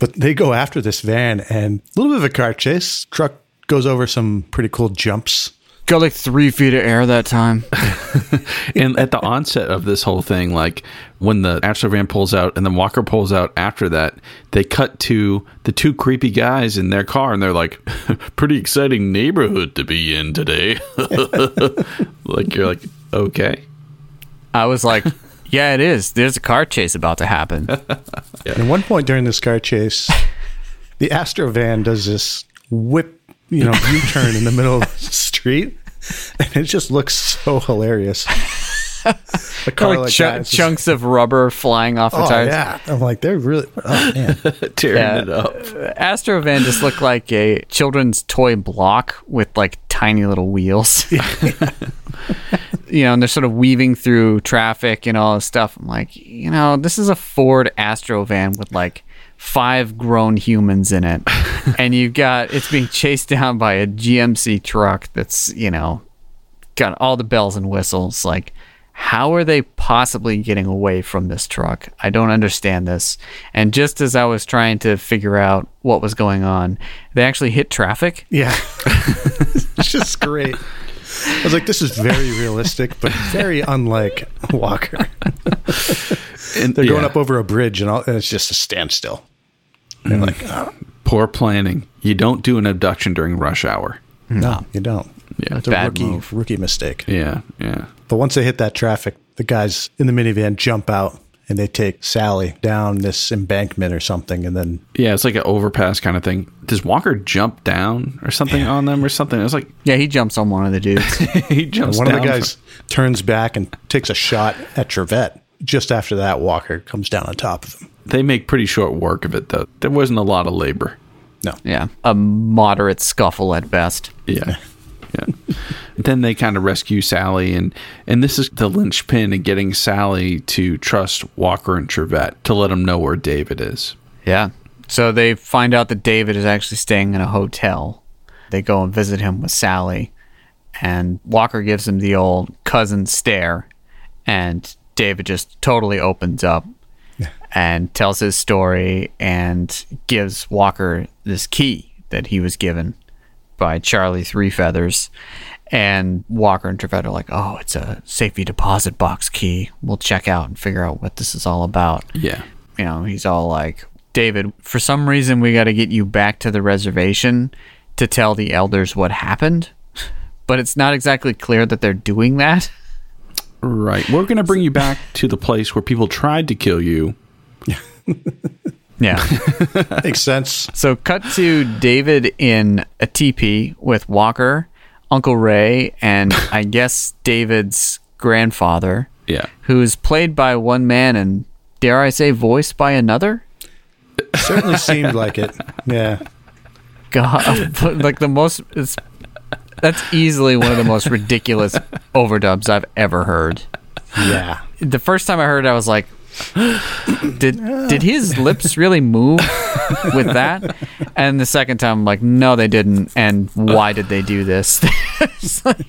but they go after this van and a little bit of a car chase. Truck goes over some pretty cool jumps. Got like three feet of air that time. [LAUGHS] and at the onset of this whole thing, like when the Astro van pulls out and then Walker pulls out after that, they cut to the two creepy guys in their car and they're like, [LAUGHS] pretty exciting neighborhood to be in today. [LAUGHS] like, you're like, okay. I was like, yeah, it is. There's a car chase about to happen. And at one point during this car chase, the Astro van does this whip, you know, U turn in the middle of [LAUGHS] the street. And it just looks so hilarious. [LAUGHS] A car like like chu- that, it's just- chunks of rubber flying off the Oh, tires. yeah. I'm like, they're really, oh, man. [LAUGHS] Tearing Yeah. it up. Uh, Astrovan just looked like a children's toy block with like tiny little wheels. you know, and they're sort of weaving through traffic and all this stuff. I'm like, you know, this is a Ford Astrovan with like five grown humans in it. [LAUGHS] and you've got it's being chased down by a GMC truck that's, you know, got all the bells and whistles. Like, how are they possibly getting away from this truck? I don't understand this. And just as I was trying to figure out what was going on, they actually hit traffic. Yeah. [LAUGHS] it's just great. I was like, this is very realistic, but very unlike Walker. And They're going yeah, up over a bridge and, all, and it's just a standstill. They're Mm. like, oh, poor planning. You don't do an abduction during rush hour. no, you don't. Yeah. It's a Bad rookie, move. rookie mistake. Yeah. Yeah. But once they hit that traffic, the guys in the minivan jump out and they take Sally down this embankment or something. And then, Yeah. It's like an overpass kind of thing. Does Walker jump down or something on them or something? It was like Yeah, he jumps on one of the dudes. [LAUGHS] he jumps on one of the down guys turns back and takes a shot at Trivette. Just after that, Walker comes down on top of him. They make pretty short work of it, though. There wasn't a lot of labor. No. yeah, a moderate scuffle at best. Yeah. [LAUGHS] Yeah. then they kind of rescue Sally, and and this is the linchpin in getting Sally to trust Walker and Trivette to let them know where David is. Yeah. So they find out that David is actually staying in a hotel. They go and visit him with Sally, and Walker gives him the old cousin stare, and David just totally opens up and tells his story and gives Walker this key that he was given by Charlie Three Feathers. And Walker and Trivette are like, oh, it's a safety deposit box key. We'll check out and figure out what this is all about Yeah. you know, he's all like, David, for some reason, we got to get you back to the reservation to tell the elders what happened. [LAUGHS] But it's not exactly clear that they're doing that. [LAUGHS] Right. We're going to bring you back to the place where people tried to kill you. [LAUGHS] Yeah. [LAUGHS] Makes sense. so, cut to David in a teepee with Walker, Uncle Ray, and I [LAUGHS] guess David's grandfather, Yeah. who's played by one man and, dare I say, voiced by another? Certainly seemed like it. Yeah. God, like the most. It's, that's easily one of the most ridiculous [LAUGHS] overdubs I've ever heard. Yeah. The first time I heard it, I was like, "Did did his lips really move with that?" And the second time, I'm like, "No, they didn't." And why did they do this? [LAUGHS] Like-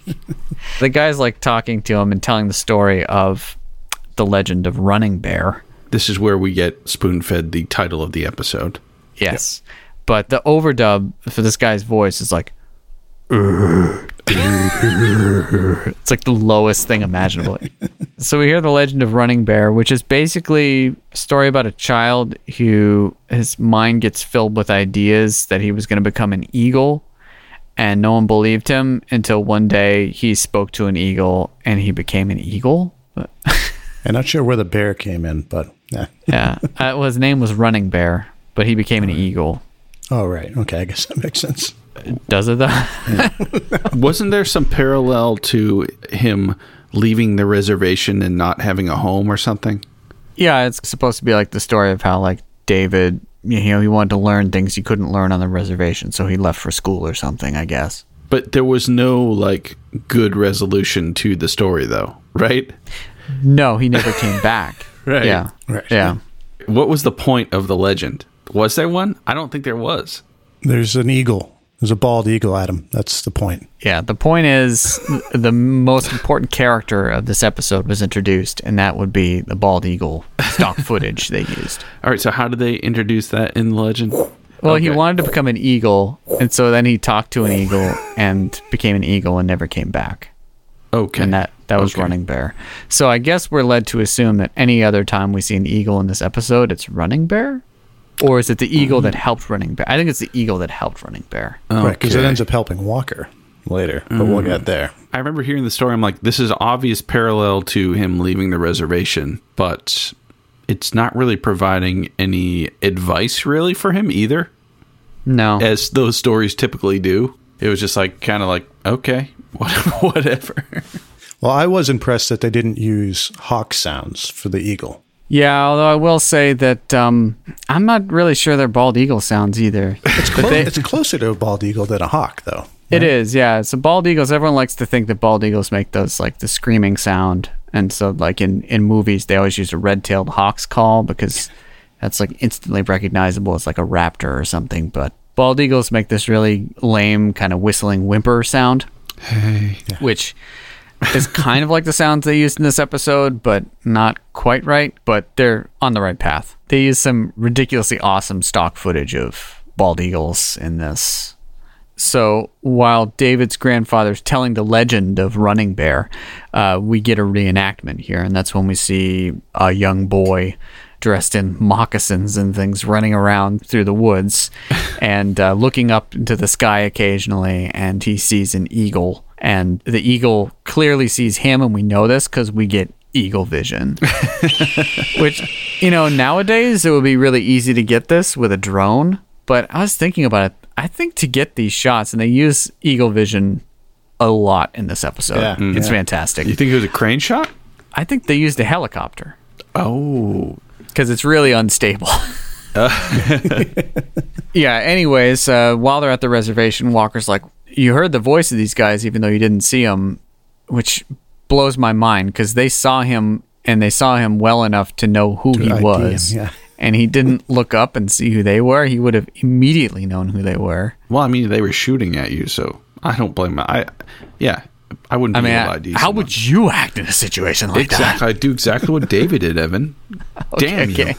the guy's like talking to him and telling the story of the legend of Running Bear. This is where we get spoon fed the title of the episode. Yes, but the overdub for this guy's voice is like. [LAUGHS] it's like the lowest thing imaginable. [LAUGHS] so we hear the legend of Running Bear, which is basically a story about a child who his mind gets filled with ideas that he was going to become an eagle, and no one believed him until one day he spoke to an eagle and he became an eagle. [LAUGHS] I'm not sure where the bear came in, but yeah. yeah, uh, well, his name was Running Bear, but he became an eagle. Oh, right. Okay, I guess that makes sense. Does it though? [LAUGHS] Wasn't there some parallel to him leaving the reservation and not having a home or something? Yeah, it's supposed to be like the story of how like David, you know, he wanted to learn things he couldn't learn on the reservation, so he left for school or something, I guess. But there was no like good resolution to the story though, right? No, he never came [LAUGHS] back. Right. Yeah. Right. Yeah. What was the point of the legend? Was there one? I don't think there was. There's an eagle. There's a bald eagle, Adam. That's the point. Yeah. The point is [LAUGHS] the most important character of this episode was introduced, and that would be the bald eagle stock [LAUGHS] footage they used. All right, so how did they introduce that in the legend? Well, he wanted to become an eagle, and so then he talked to an eagle and became an eagle and never came back. Okay. and that that was Okay. running bear. So I guess we're led to assume that any other time we see an eagle in this episode, it's running bear, or is it the eagle that mm-hmm. helped running bear? I think it's the eagle that helped running bear. Oh, right, because it ends up helping Walker later, but we'll mm-hmm. get there. I remember hearing the story. I'm like, this is obvious parallel to him leaving the reservation, but it's not really providing any advice really for him either, No, as those stories typically do. It was just like kind of like, okay, [LAUGHS] whatever. Well, I was impressed that they didn't use hawk sounds for the eagle. Yeah. Although I will say that um, I'm not really sure they're bald eagle sounds either. It's Clo- it's closer to a bald eagle than a hawk, though. It is, yeah. So bald eagles, everyone likes to think that bald eagles make those like the screaming sound, and so like in in movies they always use a red-tailed hawk's call because that's like instantly recognizable as like a raptor or something. But bald eagles make this really lame kind of whistling whimper sound, which is kind of like the sounds they used in this episode, but not quite right. But they're on the right path. They use some ridiculously awesome stock footage of bald eagles in this. So while David's grandfather's telling the legend of Running Bear, uh, we get a reenactment here, and that's when we see a young boy dressed in moccasins and things running around through the woods [LAUGHS] and uh, looking up into the sky occasionally, and he sees an eagle, and the eagle clearly sees him, and we know this because we get eagle vision. [LAUGHS] Which, you know, nowadays it would be really easy to get this with a drone. But I was thinking about it. I think to get these shots, and they use eagle vision a lot in this episode. Yeah. Mm. It's fantastic. You think it was a crane shot? I think they used a helicopter Oh, because it's really unstable. [LAUGHS] [LAUGHS] yeah. Anyways, uh, while they're at the reservation, Walker's like, "You heard the voice of these guys, even though you didn't see them," which blows my mind because they saw him and they saw him well enough to know who he ID him, was. yeah. And he didn't look up and see who they were. He would have immediately known who they were. well, I mean, they were shooting at you, so I don't blame. I, yeah, I wouldn't. I mean, able to I- ID how someone. would you act in a situation like that? exactly? I do exactly what David did, Evan. that? [LAUGHS] Damn you. okay.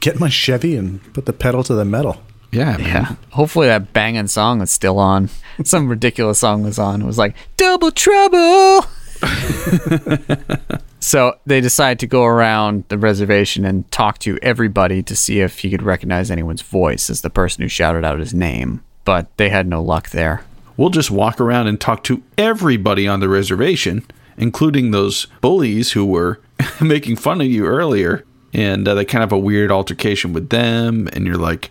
Get my Chevy and put the pedal to the metal. Yeah, man. Yeah. Hopefully that banging song is still on. [LAUGHS] Some ridiculous song was on. It was like Double Trouble. [LAUGHS] so they decide to go around the reservation and talk to everybody to see if he could recognize anyone's voice as the person who shouted out his name. But they had no luck there. We'll just walk around and talk to everybody on the reservation, including those bullies who were [LAUGHS] making fun of you earlier. And uh, they kind of have a weird altercation with them. And you're like,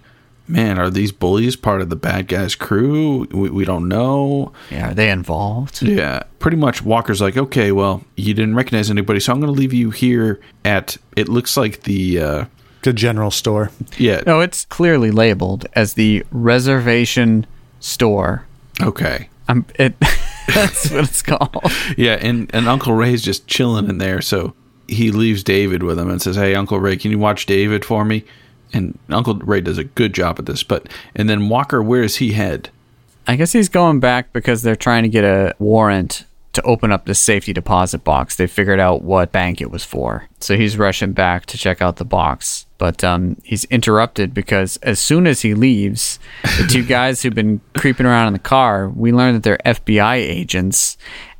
man, are these bullies part of the bad guys' crew? We, we don't know. Yeah, are they involved? Yeah. Pretty much, Walker's like, okay, well, you didn't recognize anybody, so I'm going to leave you here at, it looks like the, uh, The general store. yeah. No, it's clearly labeled as the reservation store. Okay. Um, it, [LAUGHS] that's what it's called. Yeah, and, and Uncle Ray's just chilling in there, so he leaves David with him and says, Hey, Uncle Ray, can you watch David for me? And Uncle Ray does a good job at this, but and then Walker, where does he head? I guess he's going back because they're trying to get a warrant to open up the safety deposit box. They figured out what bank it was for. So he's rushing back to check out the box. But um, he's interrupted because as soon as he leaves, the two [LAUGHS] guys who've been creeping around in the car, we learn that they're FBI agents,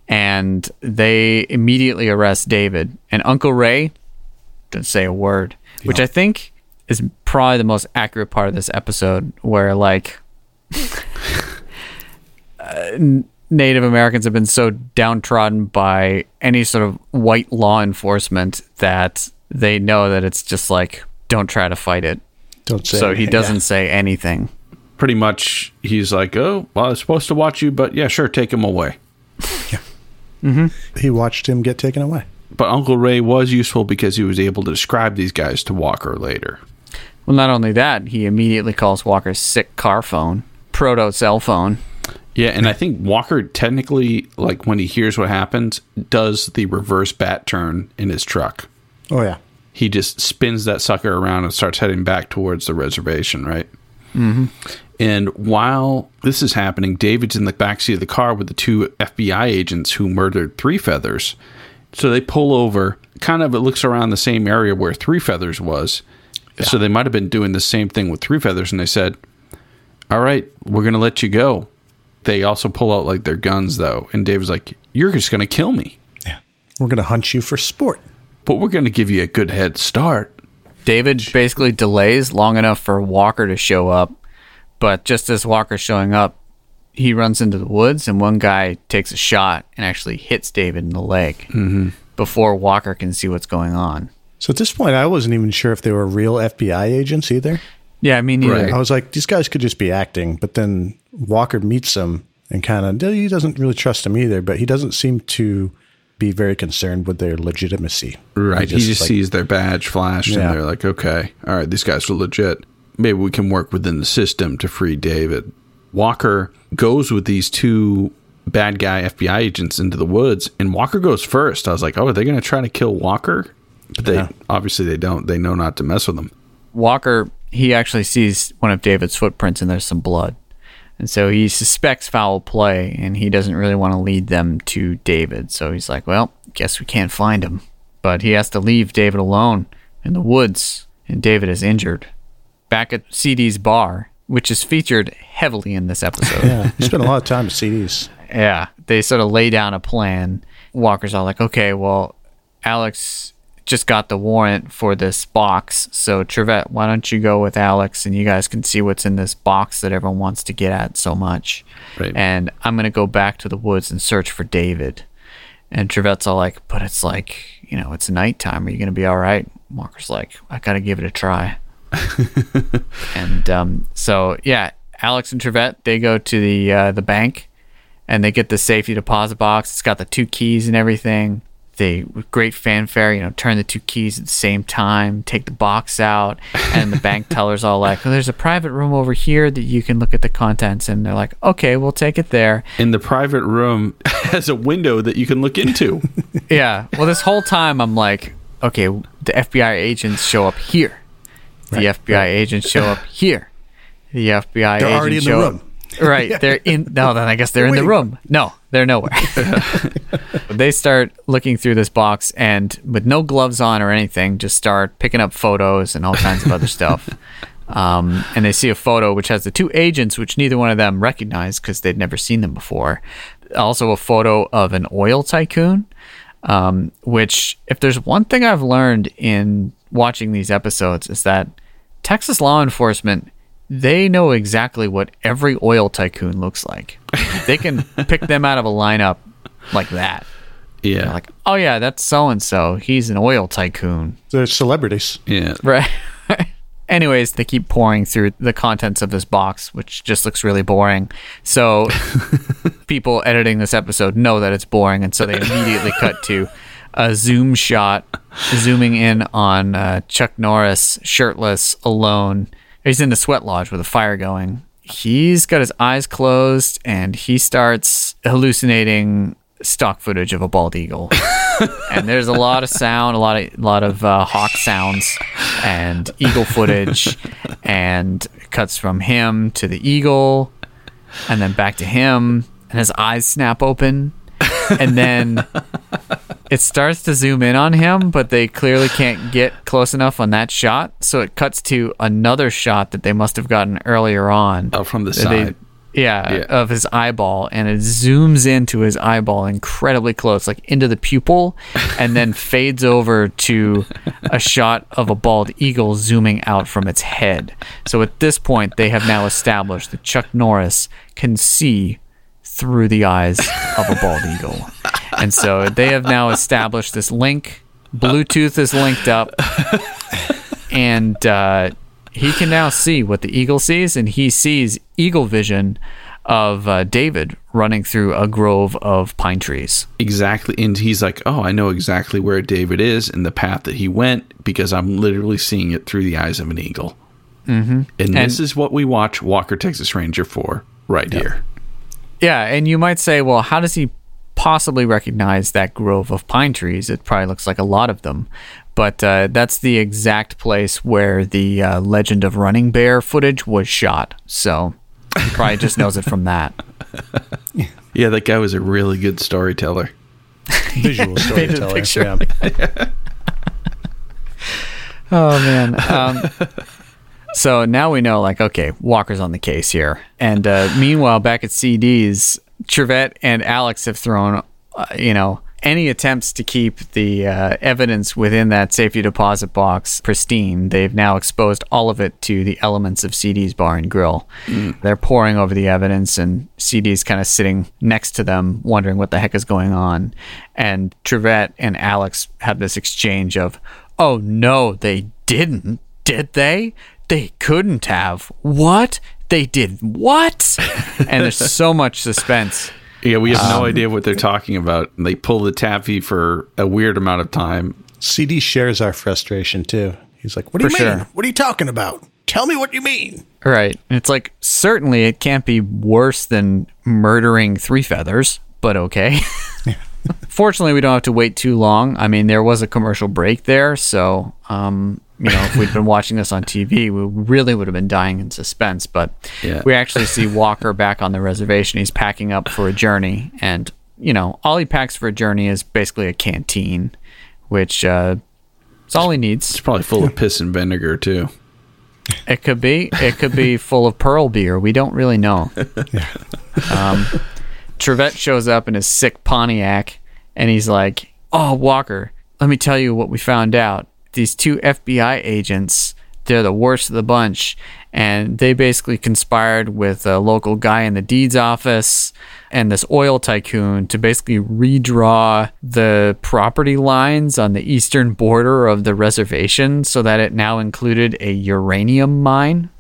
and they immediately arrest David. And Uncle Ray doesn't say a word, which I think is probably the most accurate part of this episode, where like [LAUGHS] uh, Native Americans have been so downtrodden by any sort of white law enforcement that they know that it's just like don't try to fight it. Don't say. so he doesn't say anything. Pretty much, he's like, "Oh, well, I was supposed to watch you, but yeah, sure, take him away." Yeah. [LAUGHS] He watched him get taken away. But Uncle Ray was useful because he was able to describe these guys to Walker later. Well, not only that, he immediately calls Walker's sick car phone, proto cell phone. Yeah, and I think Walker technically, like when he hears what happens, does the reverse bat turn in his truck. Oh yeah. He just spins that sucker around and starts heading back towards the reservation, right? Mm-hmm. And while this is happening, David's in the backseat of the car with the two FBI agents who murdered Three Feathers. So they pull over, kind of it looks around the same area where Three Feathers was. So they might have been doing the same thing with Three Feathers, and they said, All right, we're going to let you go. They also pull out like their guns, though. And David's like, You're just going to kill me, Yeah. We're gonna hunt you for sport. but we're going to give you a good head start. David basically delays long enough for Walker to show up, but just as Walker's showing up, he runs into the woods and one guy takes a shot and actually hits David in the leg mm-hmm. before Walker can see what's going on. So at this point, I wasn't even sure if they were real FBI agents either. Yeah, I mean, neither. Right. I was like, these guys could just be acting. But then Walker meets them and kind of, he doesn't really trust them either, but he doesn't seem to be very concerned with their legitimacy. Right. He just, like, sees their badge flash Yeah. and they're like, okay, all right, these guys are legit. Maybe we can work within the system to free David. Walker goes with these two bad guy FBI agents into the woods, and Walker goes first. I was like, oh, are they going to try to kill Walker? But they Yeah. obviously they don't. They know not to mess with them. Walker, he actually sees one of David's footprints and there's some blood. And so he suspects foul play and he doesn't really want to lead them to David. So he's like, well, guess we can't find him. But he has to leave David alone in the woods and David is injured. Back at CD's bar, which is featured heavily in this episode. Yeah. You spent a lot of time with CDs. Yeah, they sort of lay down a plan. Walker's all like, okay, well, Alex just got the warrant for this box. So, Trivette, why don't you go with Alex and you guys can see what's in this box that everyone wants to get at so much. Right. And I'm going to go back to the woods and search for David. And Trivette's all like, but it's like, you know, it's nighttime. Are you going to be all right? Walker's like, I got to give it a try. [LAUGHS] and um, so, yeah, Alex and Trivette, they go to the uh, the bank and they get the safety deposit box. It's got the two keys and everything. They, with great fanfare, you know, turn the two keys at the same time, take the box out, and the bank [LAUGHS] teller's all like, oh, "There's a private room over here that you can look at the contents." And they're like, "Okay, we'll take it there." And the private room [LAUGHS] has a window that you can look into. [LAUGHS] Yeah. Well, this whole time I'm like, okay, the FBI agents show up here. The FBI agents show up here. The FBI They're agents already in the show room. Up. Right. They're in. No, then I guess they're in the room. No, they're nowhere. [LAUGHS] they start looking through this box and with no gloves on or anything, just start picking up photos and all kinds of other [LAUGHS] stuff. Um, and they see a photo which has the two agents, which neither one of them recognize because they'd never seen them before. Also, a photo of an oil tycoon, um, which, if there's one thing I've learned in watching these episodes, is that Texas law enforcement they know exactly what every oil tycoon looks like. They can [LAUGHS] pick them out of a lineup like that. Yeah. Like, oh yeah, that's so and so. He's an oil tycoon. They're celebrities. yeah. [LAUGHS] Right. Anyways, they keep pouring through the contents of this box, which just looks really boring. So [LAUGHS] people editing this episode know that it's boring, and so they immediately cut to a zoom shot, zooming in on uh, Chuck Norris, shirtless, alone. He's in the sweat lodge with a fire going. He's got his eyes closed, and he starts hallucinating stock footage of a bald eagle [LAUGHS] and there's a lot of sound, a lot of a lot of uh, hawk sounds, and eagle footage, and it cuts from him to the eagle, and then back to him, and his eyes snap open, and then it starts to zoom in on him, but they clearly can't get close enough on that shot. So it cuts to another shot that they must have gotten earlier on. Oh, from the That they- side. yeah, Yeah. of his eyeball, and it zooms into his eyeball incredibly close, like into the pupil, and then [LAUGHS] fades over to a shot of a bald eagle zooming out from its head. So at this point, they have now established that Chuck Norris can see through the eyes of a bald eagle. [LAUGHS] And so they have now established this link. Bluetooth is linked up, and uh, he can now see what the eagle sees, and he sees eagle vision of uh, David running through a grove of pine trees. Exactly. And he's like, oh, I know exactly where David is and the path that he went because I'm literally seeing it through the eyes of an eagle. Mm-hmm. And, this is what we watch Walker, Texas Ranger for right here. Yeah, and you might say, well, how does he possibly recognize that grove of pine trees? It probably looks like a lot of them. But uh, that's the exact place where the uh, Legend of Running Bear footage was shot. So he probably just knows it from that. [LAUGHS] Yeah, that guy was a really good storyteller. [LAUGHS] Visual [LAUGHS] storyteller. picture. Yeah. Oh man. Um, so now we know, like, okay, Walker's on the case here. And uh, meanwhile, back at CDs, Trivette and Alex have thrown, uh, you know, any attempts to keep the uh, evidence within that safety deposit box pristine. They've now exposed all of it to the elements of CD's bar and grill. They're pouring over the evidence, and CD's kind of sitting next to them, wondering what the heck is going on. And Trivette and Alex have this exchange of, "Oh no, they didn't, did they? They couldn't have. What? They did what?" [LAUGHS] and there's so much suspense. Yeah, we have Um, no idea what they're talking about. They pull the taffy for a weird amount of time. CD shares our frustration too. He's like, "What do you mean? sure. What are you talking about? Tell me what you mean." Right. And it's like, certainly it can't be worse than murdering three feathers, but okay. [LAUGHS] Fortunately, we don't have to wait too long. I mean, there was a commercial break there. So, um, you know, if we'd been watching this on TV, we really would have been dying in suspense. But Yeah. we actually see Walker back on the reservation. He's packing up for a journey. And, you know, all he packs for a journey is basically a canteen, which uh, is all he needs. It's probably full of piss and vinegar too. It could be. It could be full of pearl beer. We don't really know. [LAUGHS] Um, Trivette shows up in his sick Pontiac, and he's like, "Oh, Walker, let me tell you what we found out. These two FBI agents, they're the worst of the bunch, and they basically conspired with a local guy in the deeds office and this oil tycoon to basically redraw the property lines on the eastern border of the reservation so that it now included a uranium mine." [LAUGHS]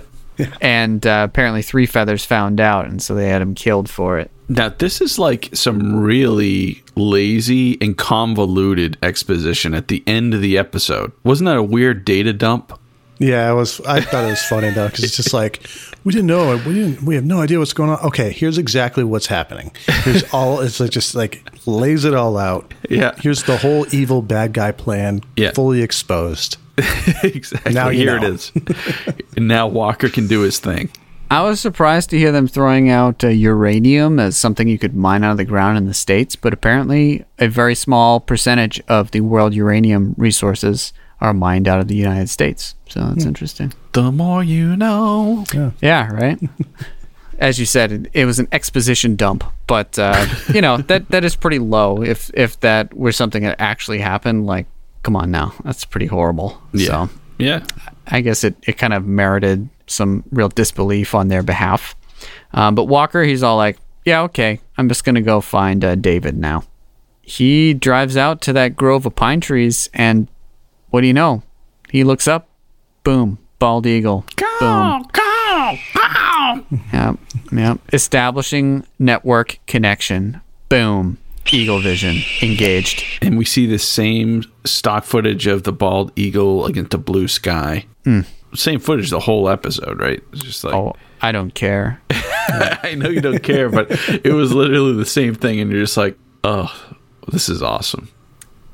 [LAUGHS] [LAUGHS] and uh, apparently three feathers found out and so they had him killed for it Now, this is like some really lazy and convoluted exposition at the end of the episode. Wasn't that a weird data dump? Yeah, it was. I thought it was funny though because it's just like we didn't know. We didn't. We have no idea what's going on. Okay, here's exactly what's happening. Here's [LAUGHS] all. It's like just like lays it all out. Yeah. Here's the whole evil bad guy plan. Yeah. Fully exposed. [LAUGHS] exactly. Now Here know. it is. and [LAUGHS] now Walker can do his thing. i was surprised to hear them throwing out uh, uranium as something you could mine out of the ground in the states but apparently a very small percentage of the world uranium resources are mined out of the united states so that's interesting The more you know. yeah right [LAUGHS] as you said it, it was an exposition dump but uh, you know that that is pretty low if if that were something that actually happened like come on now that's pretty horrible Yeah. so Yeah. I guess it, it kind of merited some real disbelief on their behalf. Um, but Walker, he's all like, yeah, okay, I'm just going to go find uh, David now. He drives out to that grove of pine trees, and what do you know? He looks up, boom, bald eagle. boom. Yep, yep. Establishing network connection. Boom. Eagle vision engaged. And we see the same stock footage of the bald eagle against the blue sky. Hmm. Same footage the whole episode, right? It's just like Oh, I don't care. [LAUGHS] I know you don't care, but it was literally the same thing, and you're just like, oh, this is awesome.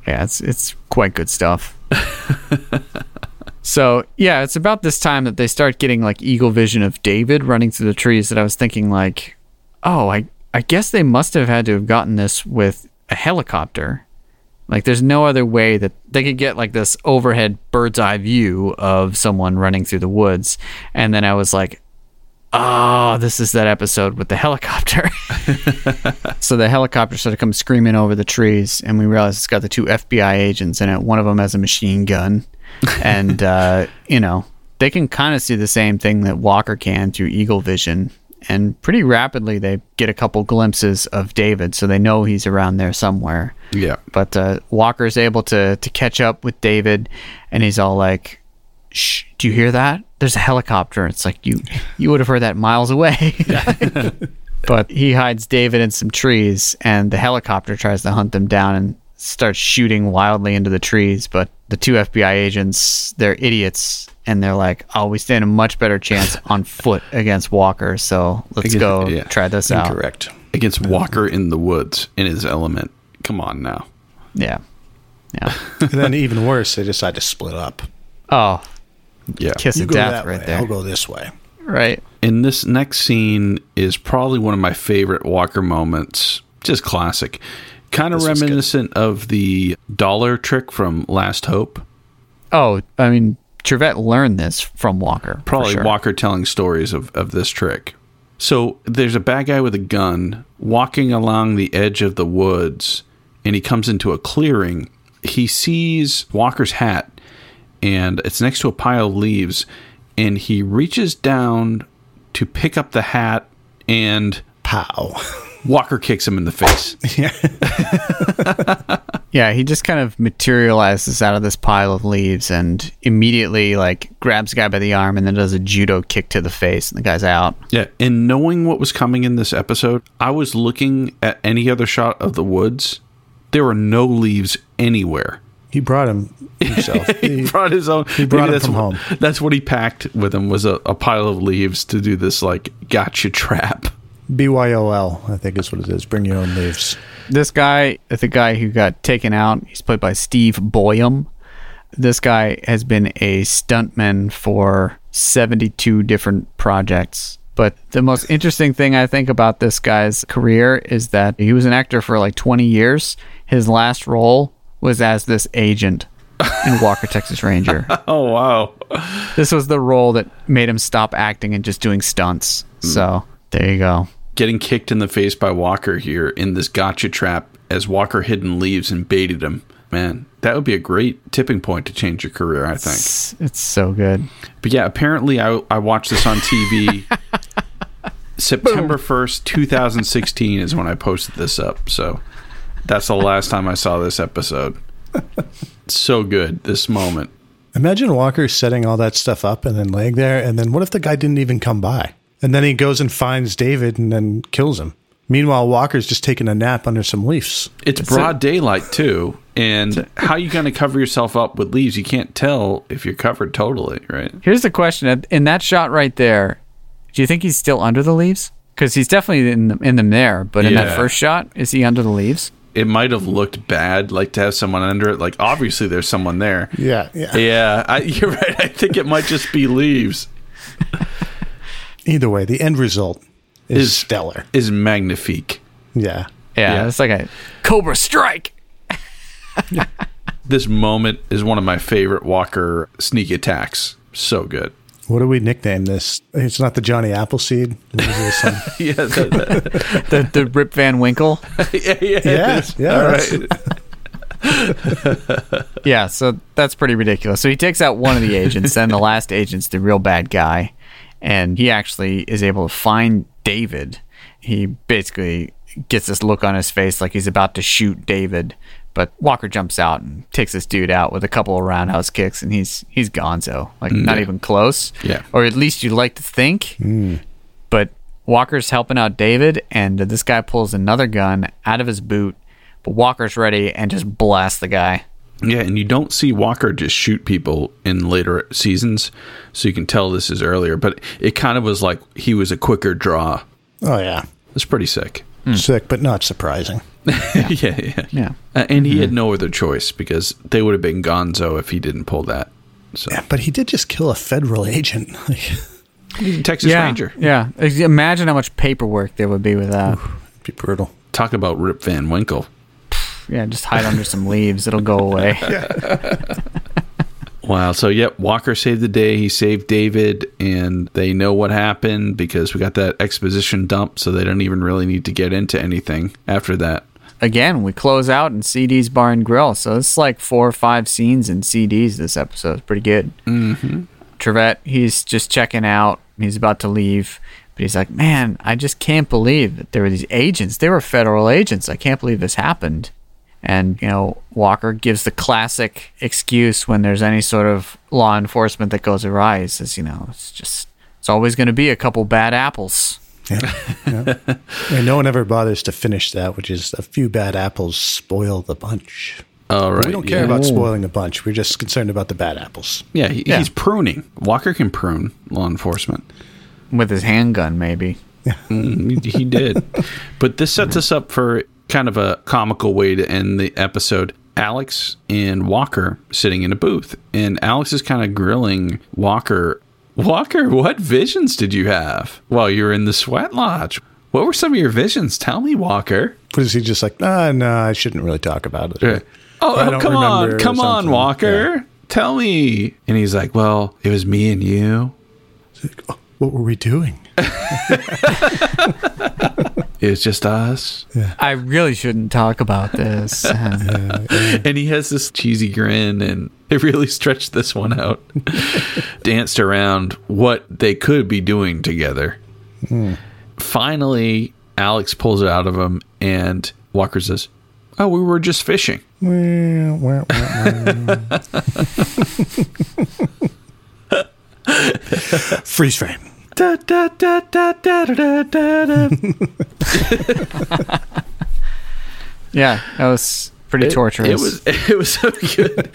Yeah, it's it's quite good stuff. so yeah, it's about this time that they start getting like eagle vision of David running through the trees. That I was thinking like, oh, I I guess they must have had to have gotten this with a helicopter. Like there's no other way that they could get like this overhead bird's eye view of someone running through the woods. And then I was like, oh, this is that episode with the helicopter. [LAUGHS] so the helicopter sort of comes screaming over the trees, and we realize it's got the two FBI agents in it. One of them has a machine gun, [LAUGHS] and uh, you know they can kind of see the same thing that Walker can through eagle vision. And pretty rapidly, they get a couple glimpses of David, so they know he's around there somewhere. Yeah. But uh, Walker's able to to catch up with David, and he's all like, "Shh, do you hear that? There's a helicopter." It's like you you would have heard that miles away. [LAUGHS] [LAUGHS] but he hides David in some trees, and the helicopter tries to hunt them down and starts shooting wildly into the trees. But the two FBI agents, they're idiots, and they're like, "Oh, we stand a much better chance [LAUGHS] on foot against Walker. So let's Against- go yeah. try this out." Correct. Against Walker in the woods in his element. Come on now. Yeah, yeah. [LAUGHS] and then even worse, they decide to split up. Oh, Yeah. kiss You of death right way. there. I'll go this way. Right. And this next scene is probably one of my favorite Walker moments. Just classic. Kind of This was good. reminiscent of the dollar trick from Last Hope. Oh, I mean, Trivette learned this from Walker. Probably sure. Walker telling stories of, of this trick. So there's a bad guy with a gun walking along the edge of the woods, and he comes into a clearing. He sees Walker's hat, and it's next to a pile of leaves, and he reaches down to pick up the hat, and Pow. [LAUGHS] Walker kicks him in the face. [LAUGHS] Yeah, [LAUGHS] yeah, he just kind of materializes out of this pile of leaves and immediately like grabs the guy by the arm and then does a judo kick to the face and the guy's out. Yeah, and knowing what was coming in this episode, I was looking at any other shot of the woods. There were no leaves anywhere. He brought him himself. [LAUGHS] He He- brought his own. He brought it that's from what, home. That's what he packed with him was a, a pile of leaves to do this like gotcha trap. BYOL, I think is what it is. Bring your own leaves. This guy, the guy who got taken out, he's played by Steve Boyum. This guy has been a stuntman for 72 different projects. But the most interesting thing I think about this guy's career is that he was an actor for like 20 years. His last role was as this agent in Walker, Texas Ranger. [LAUGHS] Oh wow! This was the role that made him stop acting and just doing stunts. Mm. So there you go. Getting kicked in the face by Walker here in this gotcha trap as Walker hid in leaves and baited him. Man, that would be a great tipping point to change your career. I think. It's, it's so good. But yeah, apparently I, I watched this on TV. [LAUGHS] September 1st, 2016 is when I posted this up. So that's the last time I saw this episode. so good, this moment. Imagine Walker setting all that stuff up and then laying there. And then what if the guy didn't even come by? And then he goes and finds David and then kills him. Meanwhile, Walker's just taking a nap under some leaves. It's broad daylight too. And how you going to cover yourself up with leaves? You can't tell if you're covered totally, right? Here's the question: In that shot right there, do you think he's still under the leaves? Because he's definitely in them, in them there. But in Yeah. that first shot, is he under the leaves? It might have looked bad, like to have someone under it. Like obviously there's someone there. Yeah, yeah. Yeah, I, [LAUGHS] you're right. I think it might just be leaves. [LAUGHS] Either way, the end result is, Is- stellar. Is magnifique. Yeah. Yeah, Yeah. it's like a Cobra Strike. [LAUGHS] This moment is one of my favorite Walker sneak attacks. So good. What do we nickname this? It's not the Johnny Appleseed. What is this [LAUGHS] one? Yeah, that- [LAUGHS] The the Rip Van Winkle. yeah, yeah. it Yeah, is. yeah, All that's- right. Yeah, so that's pretty ridiculous. So he takes out one of the agents, then the last agent's the real bad guy, and he actually is able to find David. He basically gets this look on his face like he's about to shoot David, but Walker jumps out and takes this dude out with a couple of roundhouse kicks, and he's he's gonzo, like not even close. Yeah. or at least you'd like to think. Hmm. But Walker's helping out David, and this guy pulls another gun out of his boot. But Walker's ready and just blasts the guy. Yeah, and you don't see Walker just shoot people in later seasons, so you can tell this is earlier. But it kind of was like he was a quicker draw. Oh, yeah. It's pretty sick. Sick, but not surprising. [LAUGHS] yeah, yeah, Yeah. Uh, and he had no other choice because they would have been Gonzo if he didn't pull that. So Yeah, but he did just kill a federal [LAUGHS] agent. he's a Texas yeah, Ranger. Yeah. Imagine how much paperwork there would be with that. be brutal. Talk about Rip Van Winkle. Yeah, just hide under some leaves. It'll go away. [LAUGHS] Wow. So, yep, Walker saved the day. He saved David, and they know what happened because we got that exposition dump, so they don't even really need to get into anything after that. Again, we close out in CD's Bar and Grill. So it's like four or five scenes in CD's this episode. It's pretty good. Mm-hmm. Trivette, he's just checking out. He's about to leave. But he's like, man, I just can't believe that there were these agents. They were federal agents. I can't believe this happened. And, you know, Walker gives the classic excuse when there's any sort of law enforcement that goes awry. He says, you know, it's just, it's always going to be a couple bad apples. Yeah. yeah. and no one ever bothers to finish that, which is a few bad apples spoil the bunch. All right. We don't care yeah. about spoiling the bunch. We're just concerned about the bad apples. Yeah, he, Yeah. he's pruning. Walker can prune law enforcement. With his handgun, maybe. Mm, he, he did. [LAUGHS] But this sets us up for kind of a comical way to end the episode. Alex and Walker sitting in a booth, and Alex is kind of grilling Walker. Walker, what visions did you have while you were in the sweat lodge? What were some of your visions? Tell me, Walker. What is he just like, ah, no, I shouldn't really talk about it. Oh, oh, come on, come on. Walker. Tell me. And he's like, Well, it was me and you. What were we doing? [LAUGHS] it's just us. I really shouldn't talk about this. [LAUGHS] And he has this cheesy grin, and it really stretched this one out. [LAUGHS] Danced around what they could be doing together. Hmm. Finally, Alex pulls it out of him, and Walker says, Oh, we were just fishing. Freeze frame. Da, da, da, da, da, da, da, da. yeah, that was pretty torturous. It was [LAUGHS] it was so good.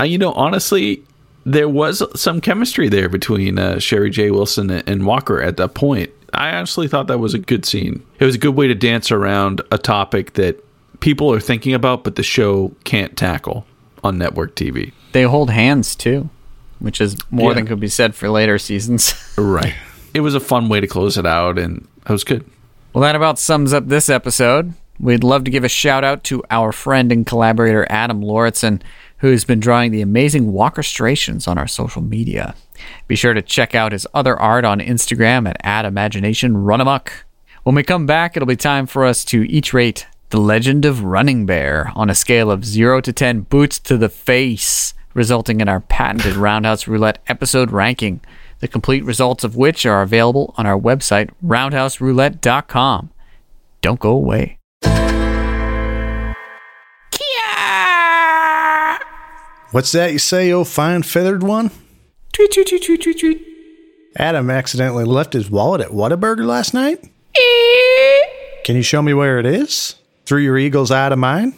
uh, you know, honestly, there was some chemistry there between uh, Sheree J. Wilson and, and Walker at that point. I honestly thought that was a good scene. It was a good way to dance around a topic that people are thinking about, but the show can't tackle on network TV. they hold hands too, which is more Yeah. than could be said for later seasons. Right. [LAUGHS] It was a fun way to close it out, and it was good. well, that about sums up this episode. We'd love to give a shout out to our friend and collaborator Adam Lauritsen, who's been drawing the amazing walkerstrations on our social media. Be sure to check out his other art on Instagram at @imaginationrunamuck. When we come back, it'll be time for us to each rate The Legend of Running Bear on a scale of 0 to 10 boots to the face, resulting in our patented [LAUGHS] Roundhouse Roulette episode ranking, the complete results of which are available on our website, roundhouseroulette.com. Don't go away. What's that you say, oh fine feathered one? Tweet, tweet, tweet, tweet, tweet, tweet. Adam accidentally left his wallet at Whataburger last night? Can you show me where it is? Through your eagle's eye to mine?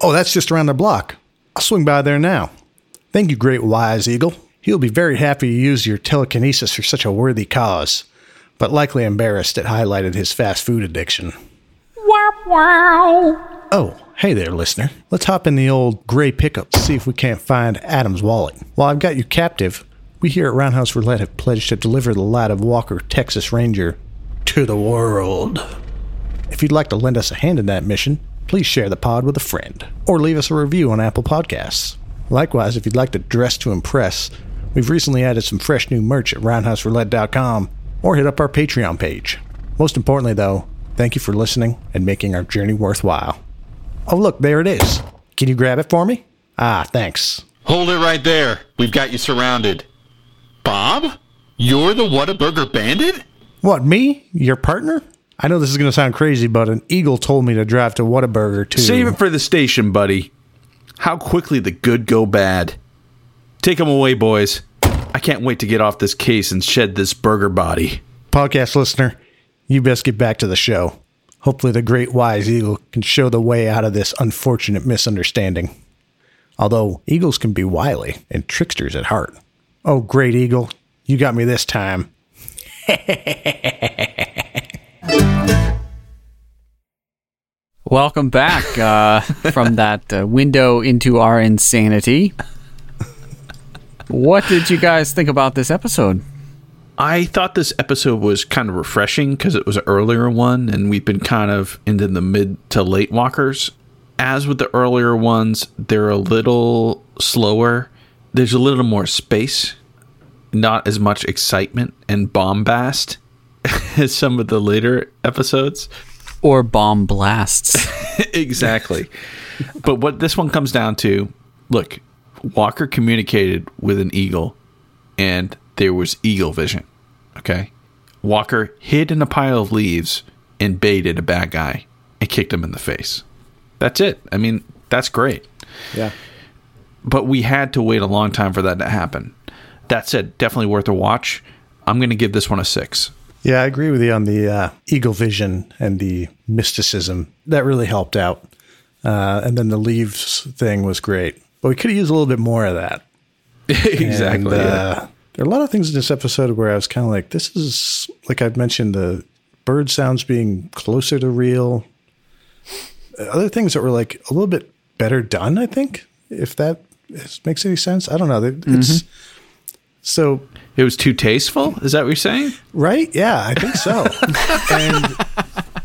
Oh, that's just around the block. I'll swing by there now. Thank you, great wise eagle. He'll be very happy to use your telekinesis for such a worthy cause, but likely embarrassed it highlighted his fast food addiction. Wow. wow. Oh, hey there, listener. Let's hop in the old gray pickup to see if we can't find Adam's wallet. While I've got you captive, we here at Roundhouse Roulette have pledged to deliver the lad of Walker, Texas Ranger, to the world. If you'd like to lend us a hand in that mission, please share the pod with a friend or leave us a review on Apple Podcasts. Likewise, if you'd like to dress to impress, we've recently added some fresh new merch at roundhouseroulette.com or hit up our Patreon page. Most importantly, though, thank you for listening and making our journey worthwhile. Oh, look, there it is. Can you grab it for me? Ah, thanks. Hold it right there. We've got you surrounded. Bob? You're the Whataburger Bandit? What, me? Your partner? I know this is going to sound crazy, but an eagle told me to drive to Whataburger too. Save it for the station, buddy. How quickly the good go bad. Take them away, boys. I can't wait to get off this case and shed this burger body. Podcast listener, you best get back to the show. Hopefully, the great wise eagle can show the way out of this unfortunate misunderstanding. Although eagles can be wily and tricksters at heart. Oh, great eagle, you got me this time. [LAUGHS] Welcome back uh, [LAUGHS] from that uh, window into our insanity. What did you guys think about this episode? I thought this episode was kind of refreshing because it was an earlier one, and we've been kind of into the mid to late walkers. As with the earlier ones, they're a little slower. There's a little more space, not as much excitement and bombast [LAUGHS] as some of the later episodes. Or bomb blasts? [LAUGHS] exactly. but what this one comes down to look, Walker communicated with an eagle, and there was eagle vision. Okay. Walker hid in a pile of leaves and baited a bad guy and kicked him in the face. That's it. I mean, that's great. Yeah. But we had to wait a long time for that to happen. That said, definitely worth a watch. I'm going to give this one a six. Yeah, I agree with you on the uh, eagle vision and the mysticism. That really helped out. Uh, and then the leaves thing was great. But we could have used a little bit more of that. [LAUGHS] exactly. And, uh, There are a lot of things in this episode where I was kind of like, this is, like I've mentioned, the bird sounds being closer to real. Other things that were like a little bit better done, I think, if that makes any sense. I don't know. It's so It was too tasteful? Is that what you're saying? Right? Yeah, I think so. [LAUGHS] and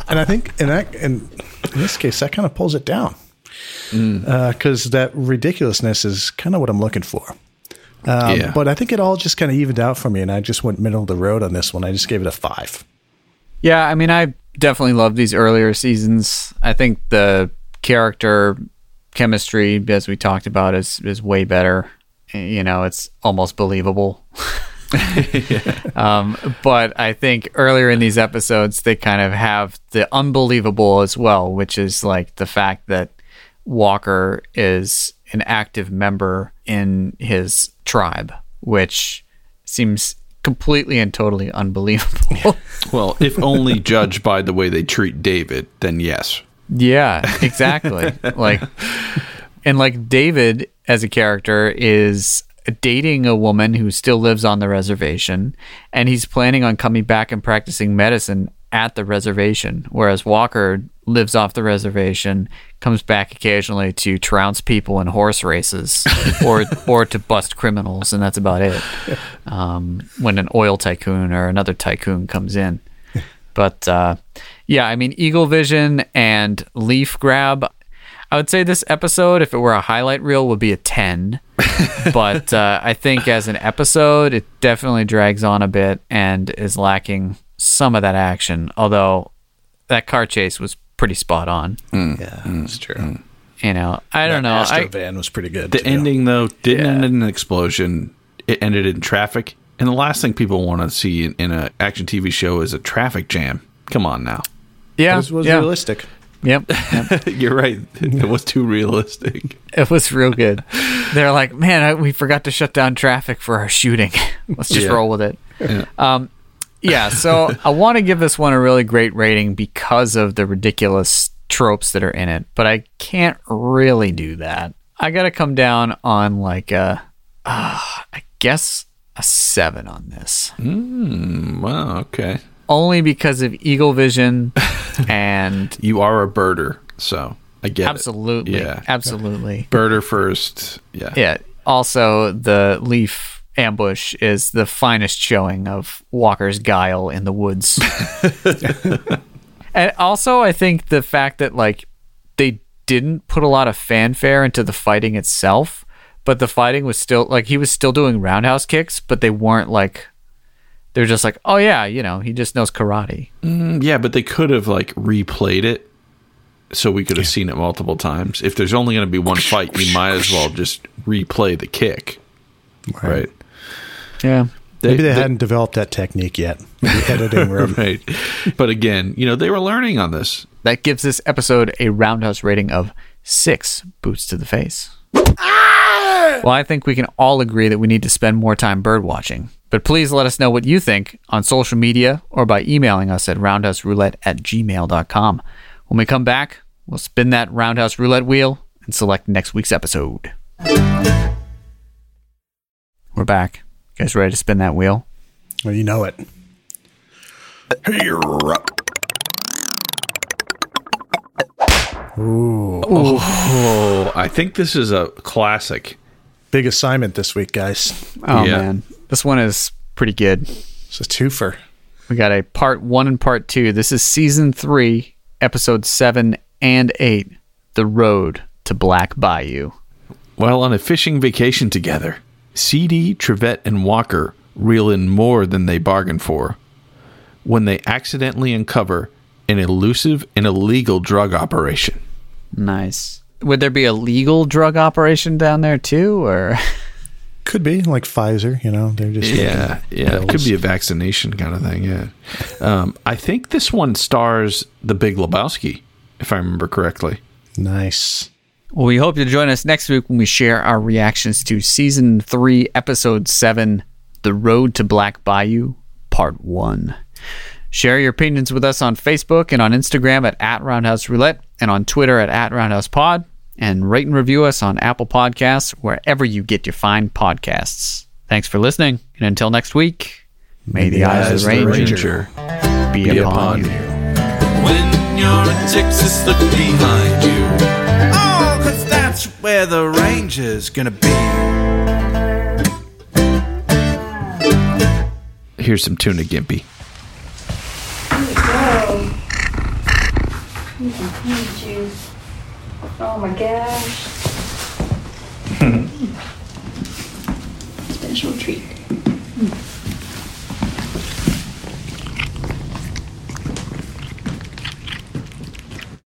and I think in that in, in this case that kind of pulls it down because that ridiculousness is kind of what I'm looking for. Um, Yeah. But I think it all just kind of evened out for me, and I just went middle of the road on this one. I just gave it a five. Yeah, I mean, I definitely love these earlier seasons. I think the character chemistry, as we talked about, is is way better. You know, it's almost believable. [LAUGHS] [LAUGHS] um, but I think earlier in these episodes, they kind of have the unbelievable as well, which is like the fact that Walker is an active member in his tribe, which seems completely and totally unbelievable. [LAUGHS] Well, if only judged by the way they treat David, then yes. Yeah, exactly. like, and like David as a character is dating a woman who still lives on the reservation, and he's planning on coming back and practicing medicine at the reservation. Whereas Walker lives off the reservation, comes back occasionally to trounce people in horse races [LAUGHS] or or to bust criminals, and that's about it. [LAUGHS] Um, when an oil tycoon or another tycoon comes in. But uh, yeah, I mean, Eagle Vision and Leaf Grab. I would say this episode, if it were a highlight reel, would be a 10. [LAUGHS] but uh, I think as an episode, it definitely drags on a bit and is lacking some of that action. Although that car chase was pretty spot on. Mm. Yeah, mm. that's true. Mm. You know, I don't know. Astro I, van was pretty good. The too. ending, though, didn't Yeah. end in an explosion. It ended in traffic. And the last thing people want to see in, in an action TV show is a traffic jam. Come on now. yeah, was, was yeah. realistic. Yep, yep. [LAUGHS] You're right. It was too realistic. It was real good. They're like, man, I, we forgot to shut down traffic for our shooting. [LAUGHS] Let's just Yeah. roll with it. Yeah. Um, yeah, so [LAUGHS] I want to give this one a really great rating because of the ridiculous tropes that are in it, but I can't really do that. I got to come down on like a, uh, I guess a seven on this, Wow, okay. Only because of Eagle Vision [LAUGHS] and You are a birder, so I get absolutely, it. Yeah. absolutely. Birder first. Yeah. Yeah. Also, the leaf ambush is the finest showing of Walker's guile in the woods. [LAUGHS] [LAUGHS] and also, I think the fact that like they didn't put a lot of fanfare into the fighting itself, but the fighting was still like he was still doing roundhouse kicks, but they weren't like they're just like, oh yeah, you know, he just knows karate. Mm, Yeah, but they could have like replayed it so we could have seen it multiple times. If there's only going to be one [LAUGHS] fight, you might as well just replay the kick. Right. Yeah. Maybe they, hadn't developed that technique yet. The editing room. [LAUGHS] right. But again, you know, they were learning on this. That gives this episode a roundhouse rating of six boots to the face. Well, I think we can all agree that we need to spend more time bird watching. But please let us know what you think on social media or by emailing us at roundhouseroulette at gmail.com. When we come back, we'll spin that roundhouse roulette wheel and select next week's episode. We're back. You guys ready to spin that wheel? Well, you know it. Oh, I think this is a classic. Big assignment this week, guys. Oh Yeah. man, this one is pretty good. It's a twofer. We got a part one and part two. This is season three, episode seven and eight The Road to Black Bayou. While on a fishing vacation together, CD, Trivette, and Walker reel in more than they bargained for when they accidentally uncover an elusive and illegal drug operation. Nice. Would there be a legal drug operation down there too, or Could be like Pfizer, you know, they're just Yeah, yeah, it could be a vaccination kind of thing. Yeah, um, I think this one stars the Big Lebowski, if I remember correctly. nice. Well, we hope you'll join us next week when we share our reactions to season three, episode seven, The Road to Black Bayou, part one. Share your opinions with us on Facebook and on Instagram at, at Roundhouse Roulette and on Twitter at, at Roundhouse Pod. And rate and review us on Apple Podcasts, wherever you get your fine podcasts. Thanks for listening. And until next week, may the eyes of the Ranger, be, be upon upon you. When you're in Texas, look behind you. Oh, cause that's where the ranger's gonna be. Here's some tuna gimpy. Whoa. Need some pea juice. Oh my gosh. [LAUGHS] Special treat. Hmm.